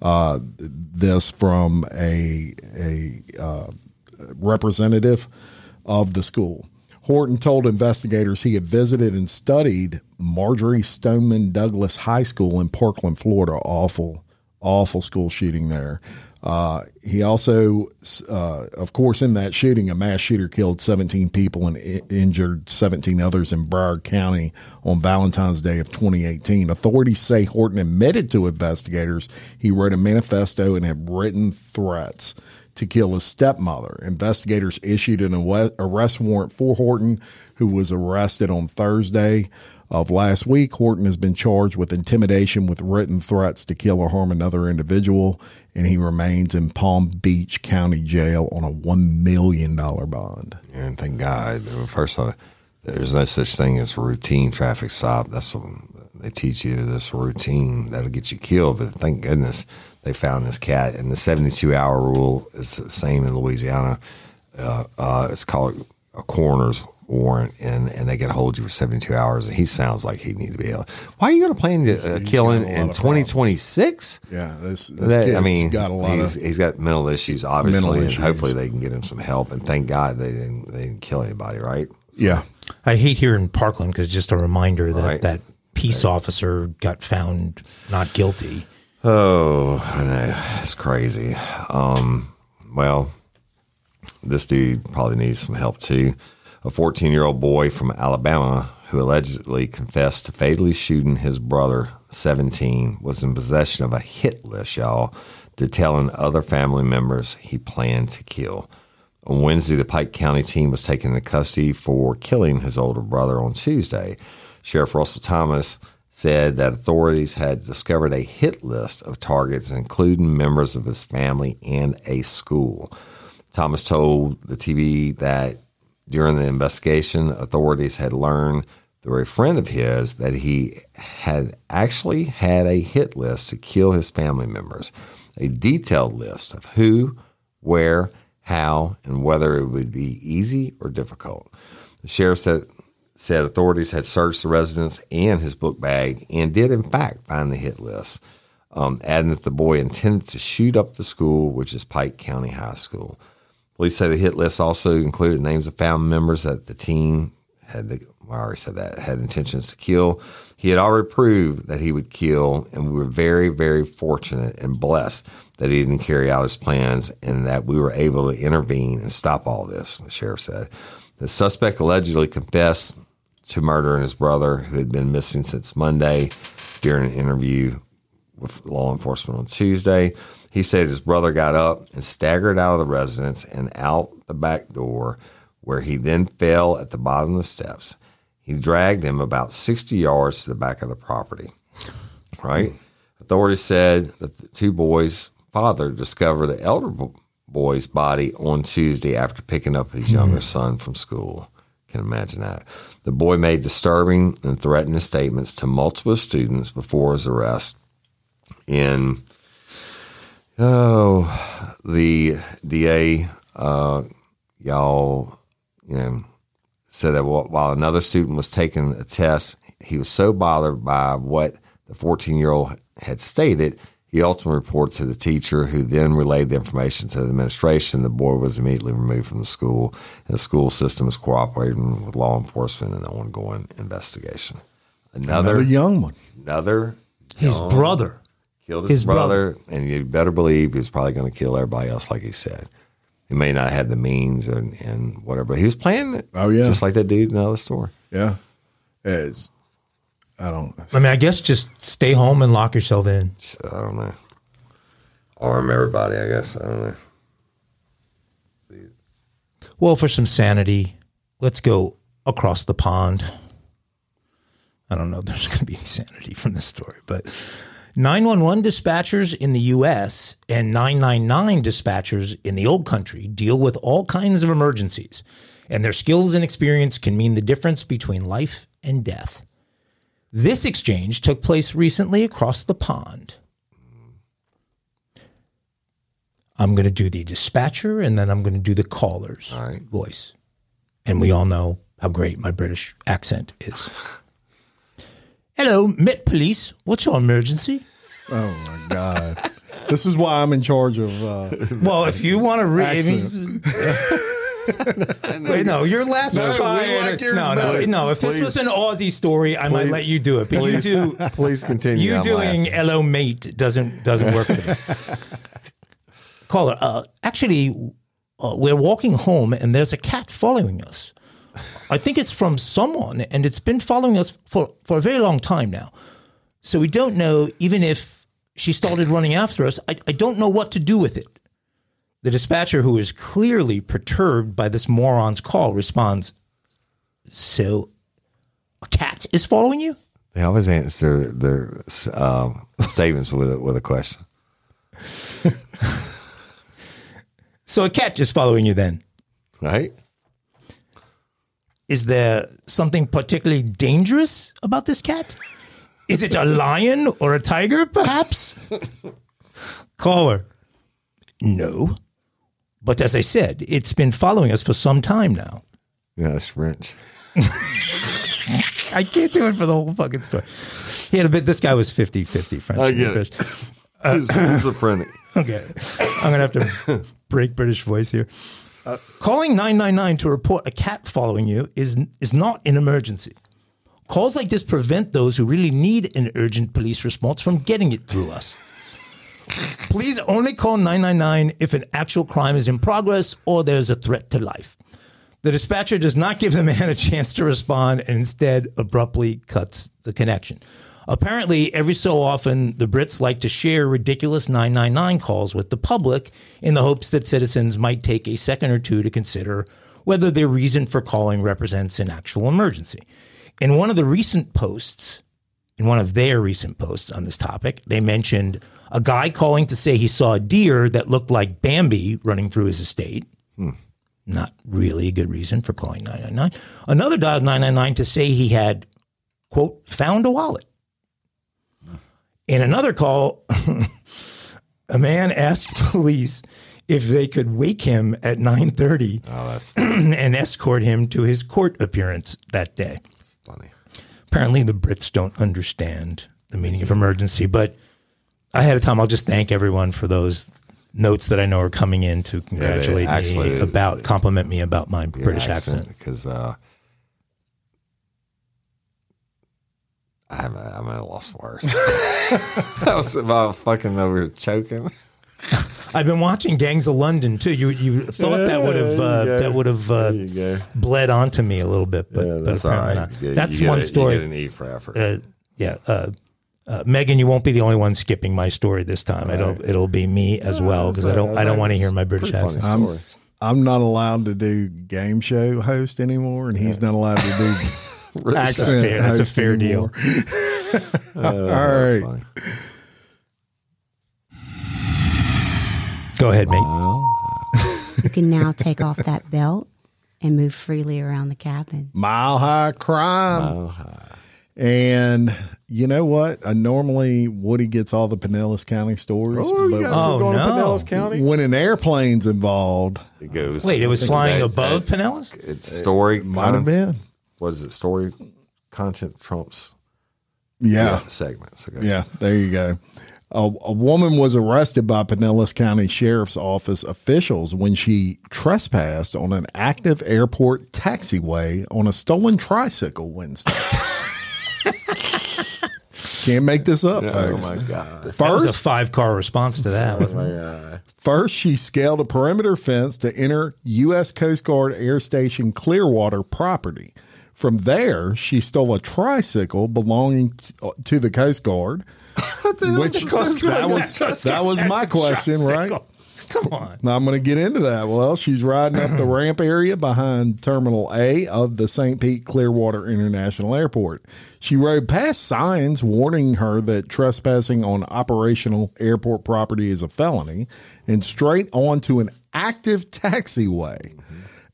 Uh, this from a a uh, representative of the school. Horton told investigators he had visited and studied Marjory Stoneman Douglas High School in Parkland, Florida. Awful, awful school shooting there. Uh, he also, uh, of course, in that shooting, a mass shooter killed 17 people and I- injured 17 others in Broward County on Valentine's Day of 2018. Authorities say Horton admitted to investigators he wrote a manifesto and had written threats to kill his stepmother. Investigators issued an arrest warrant for Horton, who was arrested on Thursday of last week. Horton has been charged with intimidation with written threats to kill or harm another individual, and he remains in Palm Beach County Jail on a $1 million bond. And thank God. First of all, there's no such thing as routine traffic stop. That's what they teach you this routine that'll get you killed. But thank goodness they found this cat. And the 72 hour rule is the same in Louisiana. Uh, uh, it's called a coroner's warrant, and, and they can hold you for 72 hours. And he sounds like he need to be able. Why are you going to plan to uh, kill him a lot in 2026? Yeah, this, this That- kid's I mean, got a lot he's, of. he's got mental issues, obviously, Mental and issues. hopefully they can get him some help. And thank God they didn't they didn't kill anybody, right? Yeah. I hate here in Parkland because just a reminder that Right. that peace officer got found not guilty. Oh, I know it's crazy. Um, well, this dude probably needs some help too. A 14 year old boy from Alabama who allegedly confessed to fatally shooting his brother, 17, was in possession of a hit list, y'all, detailing other family members he planned to kill. On Wednesday, the Pike County team was taken into custody for killing his older brother on Tuesday. Sheriff Russell Thomas said that authorities had discovered a hit list of targets, including members of his family and a school. Thomas told the TV that during the investigation, authorities had learned through a friend of his that he had actually had a hit list to kill his family members, a detailed list of who, where, how, and whether it would be easy or difficult. The sheriff said, said authorities had searched the residence and his book bag and did, in fact, find the hit list, um, adding that the boy intended to shoot up the school, which is Pike County High School. Police say the hit list also included names of family members that the teen had the I already said that had intentions to kill. He had already proved that he would kill, and we were very, very fortunate and blessed that he didn't carry out his plans and that we were able to intervene and stop all this, the sheriff said. The suspect allegedly confessed to murdering his brother, who had been missing since Monday, during an interview with law enforcement on Tuesday. He said his brother got up and staggered out of the residence and out the back door, where he then fell at the bottom of the steps. He dragged him about 60 yards to the back of the property. Right? Authorities said that the two boys' father discovered the elder boy's body on Tuesday after picking up his hmm. younger son from school. Can imagine that. The boy made disturbing and threatening statements to multiple students before his arrest. In oh, the DA, uh, y'all, you know, said that while another student was taking a test, he was so bothered by what the 14 year old had stated, he ultimately reported to the teacher, who then relayed the information to the administration. The boy was immediately removed from the school, and the school system is cooperating with law enforcement in the ongoing investigation. Another, Another young one. another His brother. killed his, His brother, and you better believe he was probably going to kill everybody else, like he said. He may not have the means and, and whatever, but he was playing it. Oh, yeah. just like that dude in the other store. Yeah. It's, I don't, I mean, I guess just stay home and lock yourself in. I don't know. Arm everybody, I guess. I don't know. Well, for some sanity, let's go across the pond. I don't know if there's going to be any sanity from this story, but 911 dispatchers in the US and 999 dispatchers in the old country deal with all kinds of emergencies, and their skills and experience can mean the difference between life and death. This exchange took place recently across the pond. I'm going to do the dispatcher and then I'm going to do the caller's All right. voice. And we all know how great my British accent is. Hello, Met Police. What's your emergency? oh my God. this is why I'm in charge of, uh, Well, if you want to read, Wait, no, your last No, try. we like yours no, no, better. no. If this Please. was an Aussie story, I might Please. let you do it. But you do. Please continue. You I'm doing laughing. "Hello, mate" doesn't doesn't work for me. Caller, uh, actually, uh, we're walking home and there's a cat following us. I think it's from someone, and it's been following us for for a very long time now. So we don't know even if she started running after us. I, I don't know what to do with it. The dispatcher, who is clearly perturbed by this moron's call, responds, "So, a cat is following you?" They always answer their um, statements with a, with a question. So a cat is following you then. Right? Is there something particularly dangerous about this cat? Is it a lion or a tiger, perhaps? Caller. No. But as I said, it's been following us for some time now. Yeah, it's French. I can't do it for the whole fucking story. He had a bit, this guy was 50 50 French. I get it. He's schizophrenic. Okay. I'm going to have to break British voice here. Uh, calling 999 to report a cat following you is, is not an emergency. Calls like this prevent those who really need an urgent police response from getting it through us. Please only call 999 if an actual crime is in progress or there's a threat to life. The dispatcher does not give the man a chance to respond and instead abruptly cuts the connection. Apparently, every so often, the Brits like to share ridiculous 999 calls with the public in the hopes that citizens might take a second or two to consider whether their reason for calling represents an actual emergency. In one of the recent posts, in one of their recent posts on this topic, they mentioned a guy calling to say he saw a deer that looked like Bambi running through his estate. Hmm. Not really a good reason for calling 999. Another dialed 999 to say he had, quote, found a wallet. Hmm. In another call, a man asked police if they could wake him at 9:30 Oh, and escort him to his court appearance that day. funny. Apparently, the Brits don't understand the meaning of emergency, but ahead of time, I'll just thank everyone for those notes that I know are coming in to congratulate actually- me about, compliment me about my British accent. because uh, I'm I'm at a loss for words. I was about fucking over choking. I've been watching Gangs of London too. You you thought that would have uh, There you go. that would have uh, There you go. bled onto me a little bit, but, Yeah, but apparently right. not. That's one a- You story. get an E for effort. uh, yeah. Uh, uh, Megan, you won't be the only one skipping my story this time. It'll it'll be me as well because I don't I don't want to hear my British Pretty funny accent. story. I'm not allowed to do game show host anymore, and he's not allowed to do accent fair. That's a fair anymore. Uh, All that's right. Go ahead, mate. You can now take off that belt and move freely around the cabin. Mile high crime. And you know what? Uh, normally Woody gets all the Pinellas County stories, Oh, but you guys Oh, going no. to Pinellas County? when an airplane's involved, It goes. Wait, it was flying That's- above that's- Pinellas? It's story. might have been. What is it? Story content trumps Yeah. segments. Okay. Yeah, there you go. A, a woman was arrested by Pinellas County Sheriff's Office officials when she trespassed on an active airport taxiway on a stolen tricycle Wednesday. Can't make this up, Oh folks. my god. That was a First, five car response to that, wasn't it? first, she scaled a perimeter fence to enter U.S. Coast Guard Air Station Clearwater property. From there, she stole a tricycle belonging t- uh, to the Coast Guard. which that was that was my question, right? Come on. Now I'm going to get into that. Well, she's riding up the ramp area behind Terminal A of the St. Pete Clearwater International Airport. She rode past signs warning her that trespassing on operational airport property is a felony and straight onto an active taxiway.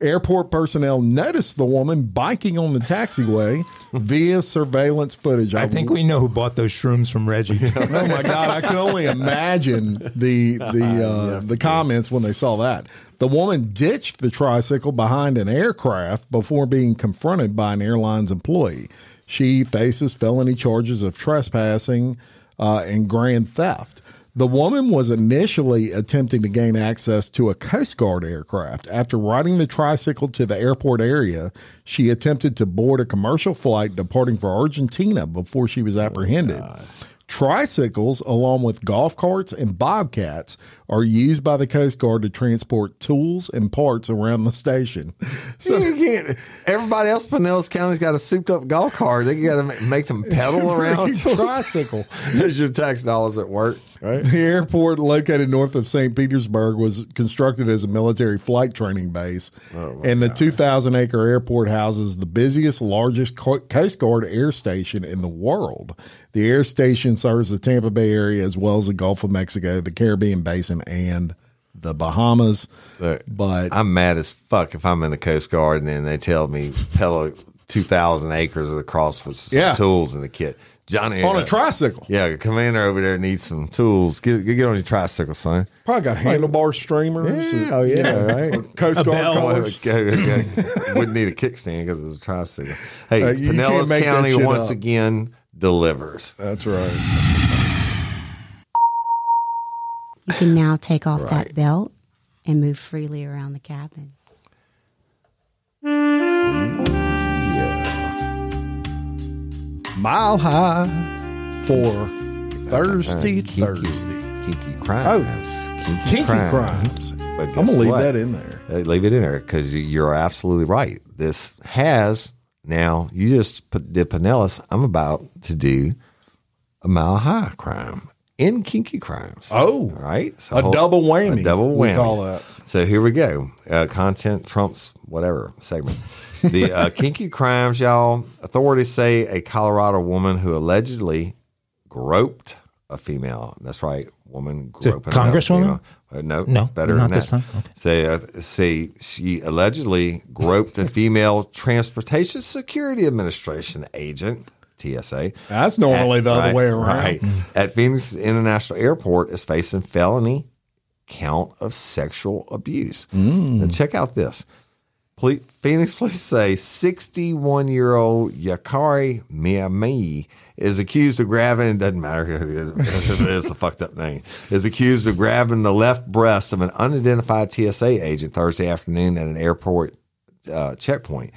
Airport personnel noticed the woman biking on the taxiway via surveillance footage. I think we know who bought those shrooms from Reggie. Oh my god! I can only imagine the the uh, the comments when they saw that. The woman ditched the tricycle behind an aircraft before being confronted by an airline's employee. She faces felony charges of trespassing uh, and grand theft. The woman was initially attempting to gain access to a Coast Guard aircraft. After riding the tricycle to the airport area, she attempted to board a commercial flight departing for Argentina before she was oh, apprehended. Tricycles, along with golf carts and bobcats, are used by the Coast Guard to transport tools and parts around the station. So, you can't. Everybody else, in Pinellas County's got a souped up golf cart. They got to make them pedal around. tricycle. There's your tax dollars at work, right? The airport located north of St. Petersburg was constructed as a military flight training base. Oh, and the 2,000 acre airport houses the busiest, largest Coast Guard air station in the world. The air station serves the Tampa Bay area as well as the Gulf of Mexico, the Caribbean Basin, and the Bahamas. Look, But I'm mad as fuck if I'm in the Coast Guard and then they tell me pedal 2,000 acres across with some Yeah. tools in the kit. Johnny on uh, a tricycle. Yeah, the commander over there needs some tools. Get get, get on your tricycle, son. Probably got handlebar streamers. and, oh yeah, you know, right. Coast A Guard bell. colors. Okay, okay. Wouldn't need a kickstand because it's a tricycle. Hey, Uh, Pinellas County once up. again delivers. That's right. You can now take off Right. that belt and move freely around the cabin. Yeah. Mile high for Thursday, kinky, Thursday. Kinky crimes. kinky, Kinky crimes. But I'm gonna leave what? that in there. Uh, leave it in there because you're absolutely right. This has now. You just put, did Pinellas. I'm about to do a mile high crime in kinky crimes. Oh. All right. So A hold- double whammy, A double we whammy. call that. So here we go. Uh, content trumps whatever segment. The uh, kinky crimes, y'all. Authorities say a Colorado woman who allegedly groped a female. That's right, woman it a groping congresswoman? Uh, no, No, better not than this that. time. Okay. Say, uh, say she allegedly groped a female Transportation Security Administration agent. TSA. That's normally the other way around. Right. At Phoenix International Airport is facing felony count of sexual abuse. And check out this. Phoenix police say 61 year old Yakari Miami is accused of grabbing, it doesn't matter, it's a fucked up name, is accused of grabbing the left breast of an unidentified TSA agent Thursday afternoon at an airport uh, checkpoint.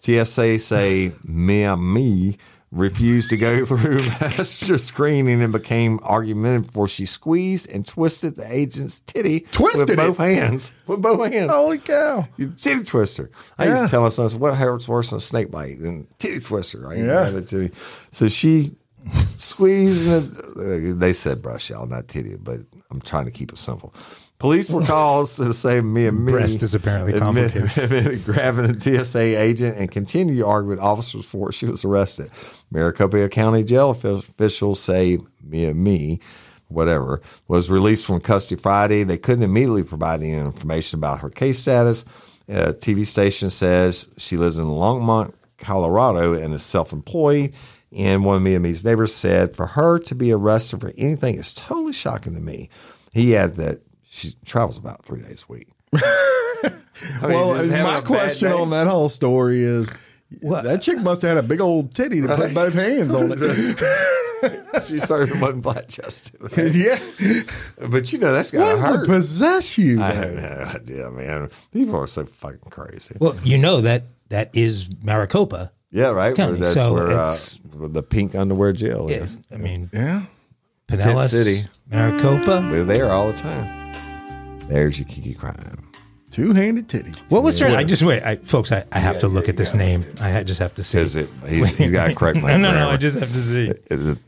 TSA say Miami refused to go through passenger screening and became argumentative before she squeezed and twisted the agent's titty Twisted with it? both hands. With both hands. Holy cow. You titty twister. I used to tell my sons, what hurts worse than a snake bite than titty twister, right? Yeah. Titty. So she squeezed, and they said brush y'all, not titty, but I'm trying to keep it simple. Police were called to say me and me. Breast is apparently complicated. admitted grabbing a TSA agent and continued to argue with officers before she was arrested. Maricopa County jail officials say me and me whatever, was released from custody Friday. They couldn't immediately provide any information about her case status. A TV station says she lives in Longmont, Colorado, and is self employed. And one of Miami's neighbors said for her to be arrested for anything is totally shocking to me. He added that she travels about three days a week. I mean, Well, my question on that whole story is What? that chick must have had a big old titty to put both hands on it. she certainly wasn't flat chested. yeah. But you know, that's got to What hurt. possess you? I have no idea, man. People are so fucking crazy. Well, you know that that is Maricopa. Yeah, right. County, Where that's so where uh, the pink underwear jail Yeah, is. I mean, Yeah. Pinellas, City. Maricopa. We're there all the time. There's your kiki crime. Two handed titty. What was her? I just wait, I, folks. I, I have to look at this name. I ha- just have to see. Because it, he's, he's got to correct my no, no, no. grammar. I just have to see. Is it,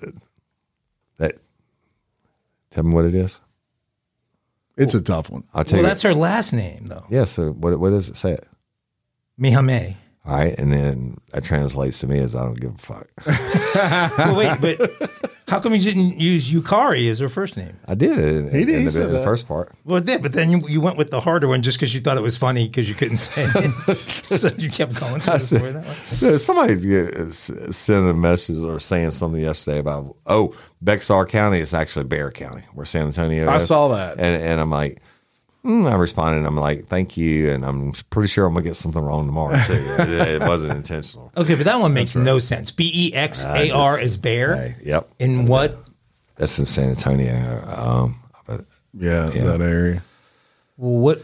that, tell me what it is. It's a tough one. I'll tell Well, you. that's her last name, though. yeah. So what? What does it say? It. Mihame. All right, and then that translates to me as I don't give a fuck. well, wait, but how come you didn't use Yukari as her first name? I did He did, in he the, said in the that. first part. Well, it did, but then you, you went with the harder one just because you thought it was funny because you couldn't say it. so you kept going to the story that way. Yeah, somebody s- sent a message or saying something yesterday about oh Bexar County is actually Bear County where San Antonio. I is. saw that. and, and I'm like, mm, I responded. and I'm like, thank you, and I'm pretty sure I'm gonna get something wrong tomorrow too. it, it wasn't intentional. Okay, but that one makes no sense. B E X A R is bear. Hey, yep, In what? that's in San Antonio. Um, but Yeah, that area. What?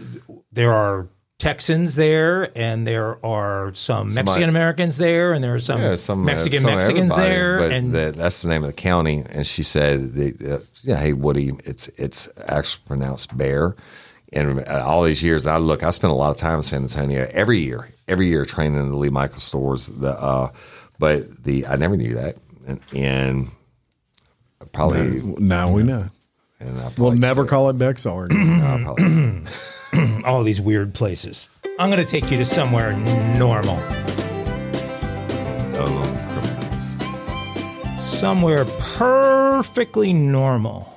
There are Texans there, and there are some Mexican Americans there, and there are some, yeah, some uh, Mexican some Mexicans there, but and that, that's the name of the county. And she said, the, uh, "Yeah, hey Woody, it's it's actually pronounced Bear." And uh, all these years, I look, I spent a lot of time in San Antonio every year, every year training in the Lee Michael stores. The uh, but the I never knew that, and, and probably Now we know. and I We'll never said- call it Bexar. again. no, I probably- all these weird places. I'm going to take you to somewhere normal, oh, somewhere perfectly normal,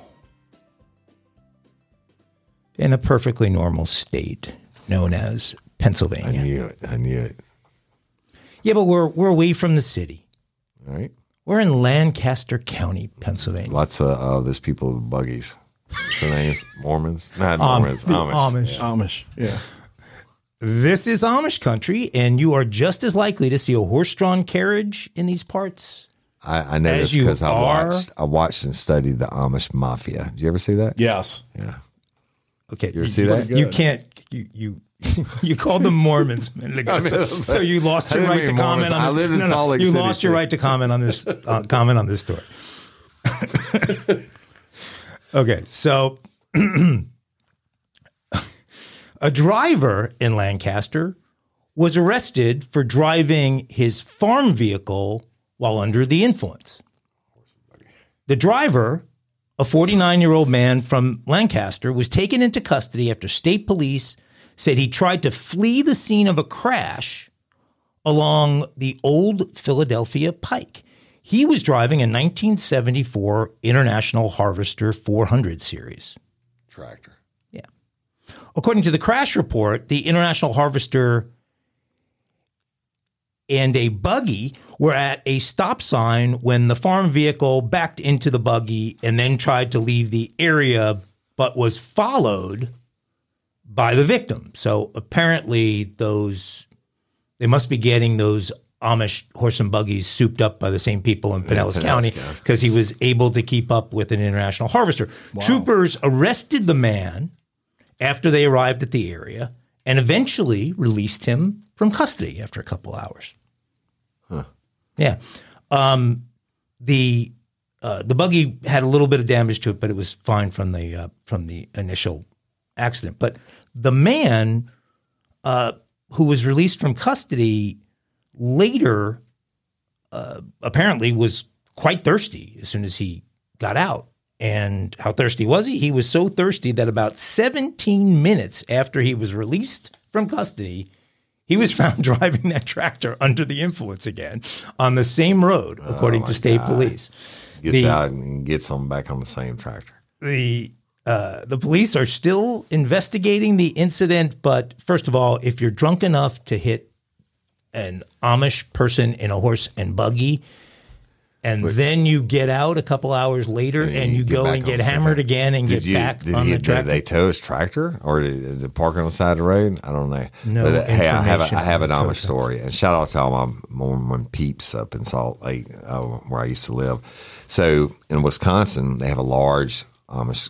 in a perfectly normal state known as Pennsylvania. I Pennsylvania. knew it. I knew it. Yeah, but we're we're away from the city. All right. We're in Lancaster County, Pennsylvania. Lots of uh, there's people with buggies. What's their names? Mormons? Not Am- Mormons. the Amish. Amish. Amish. Yeah. This is Amish country, and you are just as likely to see a horse-drawn carriage in these parts. I, I know this because I watched. I watched and studied the Amish Mafia. Did you ever see that? Yes. Yeah. Okay, You ever see that? You can't. You you you called them Mormons a minute ago, so, so you lost your right to comment Mormons. on I this. in no, no, Salt Lake you City, lost your right to comment on this. Uh, comment on this story. okay, so a driver in Lancaster was arrested for driving his farm vehicle while under the influence. The driver, a 49 year old man from Lancaster, was taken into custody after state police said he tried to flee the scene of a crash along the old Philadelphia Pike. He was driving a 1974 International Harvester 400 series. Tractor. Yeah. According to the crash report, the International Harvester and a buggy were at a stop sign when the farm vehicle backed into the buggy and then tried to leave the area, but was followed by the victim. So apparently, those they must be getting those Amish horse and buggies souped up by the same people in Pinellas Pinellas County County. because he was able to keep up with an international harvester. Troopers arrested the man after they arrived at the area and eventually released him from custody after a couple hours. Yeah. Um, the uh, the buggy had a little bit of damage to it, but it was fine from the uh, from the initial accident. But the man uh, who was released from custody later uh, apparently was quite thirsty as soon as he got out. And how thirsty was he? He was so thirsty that about 17 minutes after he was released from custody, he was found driving that tractor under the influence again on the same road, according to state police. Gets The- out and gets them back on the same tractor. the uh, the police are still investigating the incident, but first of all, if you're drunk enough to hit an Amish person in a horse and buggy, and then you get out a couple hours later and, you get go and get hammered again and Did get you, back did on he, the did track. they tow his tractor or did, did it park on the side of the road? I don't know. No But, uh, hey, I have a, I have an Amish story, and shout out to all my Mormon peeps up in Salt Lake, uh, where I used to live. So in Wisconsin, they have a large Amish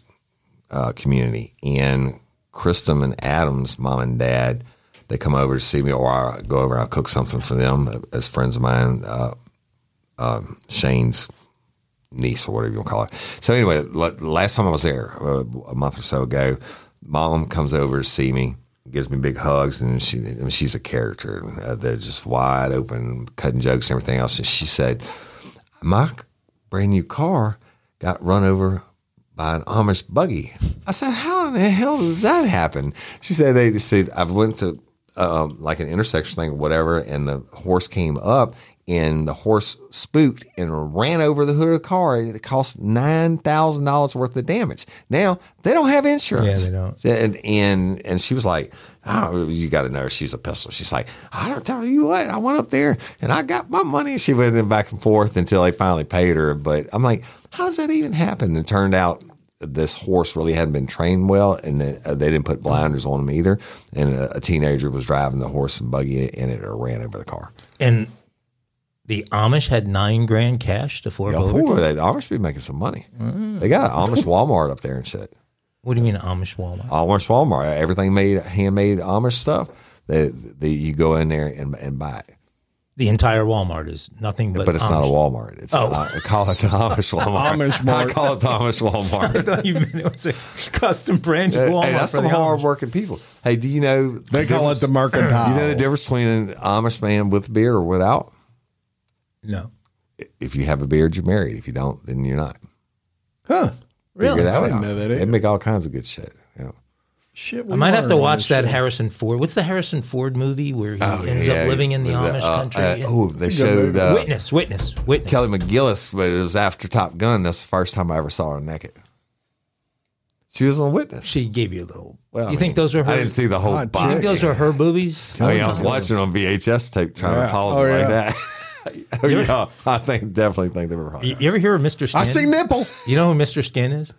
uh, community, and Christum and Adam's mom and dad they come over to see me, or I go over and I cook something for them as friends of mine. Uh, um, Shane's niece or whatever you want to call it. So anyway, last time I was there uh, a month or so ago, mom comes over to see me, gives me big hugs, and she I mean, she's a character. Uh, they're just wide open, cutting jokes and everything else. And she said, "My brand new car got run over." By an Amish buggy. I said, "How in the hell does that happen?" She said, "They said I went to um, like an intersection thing, or whatever, and the horse came up, and the horse spooked and ran over the hood of the car, and it cost nine thousand dollars worth of damage. Now they don't have insurance. Yeah, they don't. And and and she was like, "Oh, you got to know she's a pistol." She's like, "I don't tell you what, I went up there and I got my money." She went in back and forth until they finally paid her. But I'm like, "How does that even happen?" And it turned out this horse really hadn't been trained well, and they, uh, they didn't put blinders on him either. And a, a teenager was driving the horse and buggy, and it ran over the car. and the Amish had nine grand cash to fork Yeah, over. boy, to? they Amish be making some money. Mm. They got Amish Walmart up there and shit. What do you mean Amish Walmart? Amish Walmart, everything made handmade Amish stuff. They, they, you go in there and, and buy it. The entire Walmart is nothing but. But it's not a Walmart. It's Oh. I call it the Amish Walmart. Amish I call it the Amish Walmart. You mean it was a custom branded Walmart hey, that's for some the Amish. hard working people. Hey, do you know They call it the mercantile. You know the difference between an Amish man with a beard or without? No, If you have a beard, you're married. If you don't, then you're not. Huh. really. Figure that I didn't out. know that They make all kinds of good shit. Yeah. Shit, I might have to watch that Harrison Ford. What's the Harrison Ford movie where he ends Yeah, up living in the with Amish uh, country? uh, oh, they good showed uh, witness, witness, witness. Kelly McGillis, but it was after Top Gun. That's the first time I ever saw her naked. She was on Witness. She gave you a little. Well, I you think those were? her? I didn't see the whole Ah, You think those are her boobies? I mean, I was watching on VHS tape trying Yeah. to pause Oh, it like yeah. that. oh, yeah. I think definitely think they were hot. You, you ever hear of Mr. Skin? I see nipple. You know who Mr. Skin is?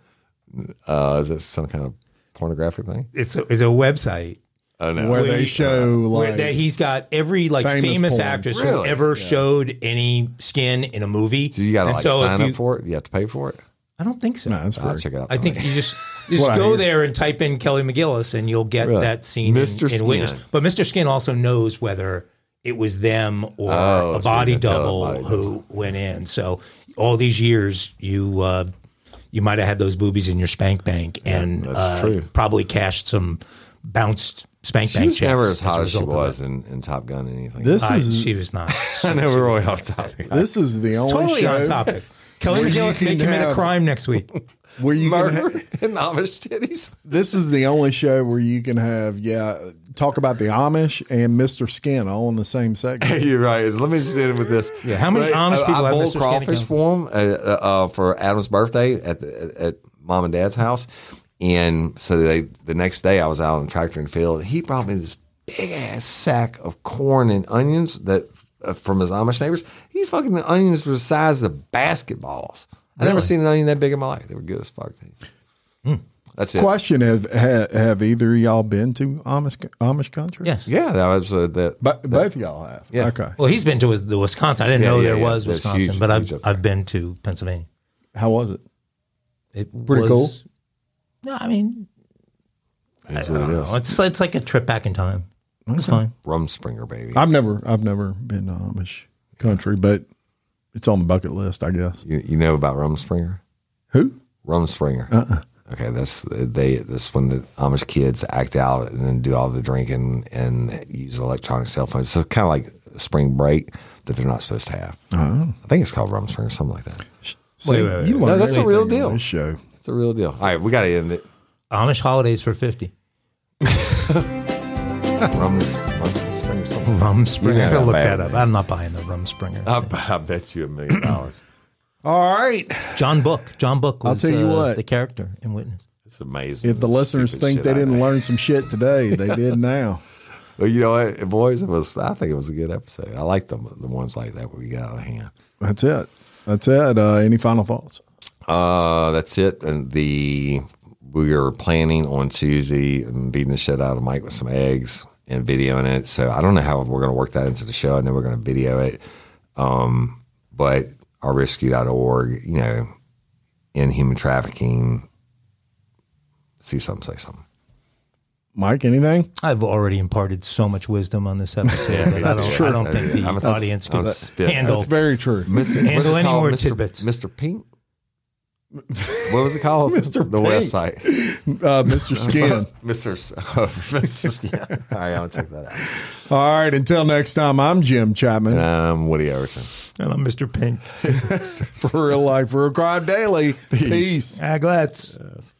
Uh, is it some kind of pornographic thing? It's a, it's a website Oh no. Where Where they you- show where like that he's got every like Famous famous, porn. actress who Really? ever showed any skin in a movie. so you got to like so if sign you- up for it. You have to pay for it. I don't think so. No, it's I'll free. check it out. I think you just just go there and type in Kelly McGillis and you'll get Really? that scene in, Mr. in Witness. Skin. But Mr. Skin also knows whether it was them or Oh, a so body can tell a double body who went in. So all these years you uh, you might have had those boobies in your spank bank and that's uh, probably cashed some bounced spank she bank was checks. never as hot as she was in, in Top Gun. Anything. this I- is she was not. I know we're really off topic. this is the only totally show. on topic. Kelly McGillis may commit a crime next week. where you can Murder ha- and Amish titties. this is the only show where you can have yeah talk about the Amish and Mr. Skin all in the same segment. You're right. Let me just end with this. Yeah, how many Amish people I have boiled Mr. crawfish Scannick? for him uh, uh, uh, for Adam's birthday at the, at mom and dad's house, and so they the next day I was out on the tractor and field. He brought me this big ass sack of corn and onions that uh, from his Amish neighbors. These fucking the onions were the size of basketballs. I never seen an onion that big in my life. They were good as fuck. That's it. Question: Have have, have either of y'all been to Amish Amish country? Yes. Yeah, that was uh, that. but both of y'all have. Yeah. Okay. Well, he's been to his, the Wisconsin. I didn't Yeah, know yeah, there yeah. was That's Wisconsin, huge, but huge I've. I've been to Pennsylvania. How was it? It Pretty was- No, I mean, Is I don't it know. is. It's it's like a trip back in time. It's fine. Rumspringer, baby. I've never I've never been to Amish country, but it's on the bucket list, I guess. You, you know about Rumspringer? Who? Rumspringer. Uh-uh. Okay, that's they. That's when the Amish kids act out and then do all the drinking and use electronic cell phones. So kind of like spring break that they're not supposed to have. Oh. I think it's called Rum Spring Rumspringer, something like that. See, Wait, wait, wait. You learn No, that's a real deal. This show. It's a real deal. All right, we got to end it. Amish holidays for fifty. Rums, Rumspringer, something. Rum Springer. Yeah, I gotta look bad that up. names. I'm not buying the Rum Springer. I, I bet you a million dollars. All right. John Book. John Book I'll tell you uh, what. the character in Witness. It's amazing. If the the listeners think they I didn't make. learn some shit today, they did now. Well, you know what, boys, it was. I think it was a good episode. I like them, the ones like that where we got out of hand. That's it. That's it. Uh, any final thoughts? Uh, that's it. And the we are planning on Tuesday and beating the shit out of Mike with some eggs and videoing it. So I don't know how we're going to work that into the show. I know we're going to video it. Um, but ourrescue.org, you know, in human trafficking, see something, say something. Mike, anything? I've already imparted so much wisdom on this episode that I don't, I don't think the I'm audience can a spit. handle. That's very true. Mr. Handle what's any more tidbits. Mr. Pink? What was it called? Mr. The Pink. website. Uh, Mr. Skin. Mr. S- Mr. Yeah. All right, I'll check that out. All right. Until next time, I'm Jim Chapman. Um, Woody Overton. and I'm Mr. Pink. For real life, for a crime daily. Peace. Ah, glad. That's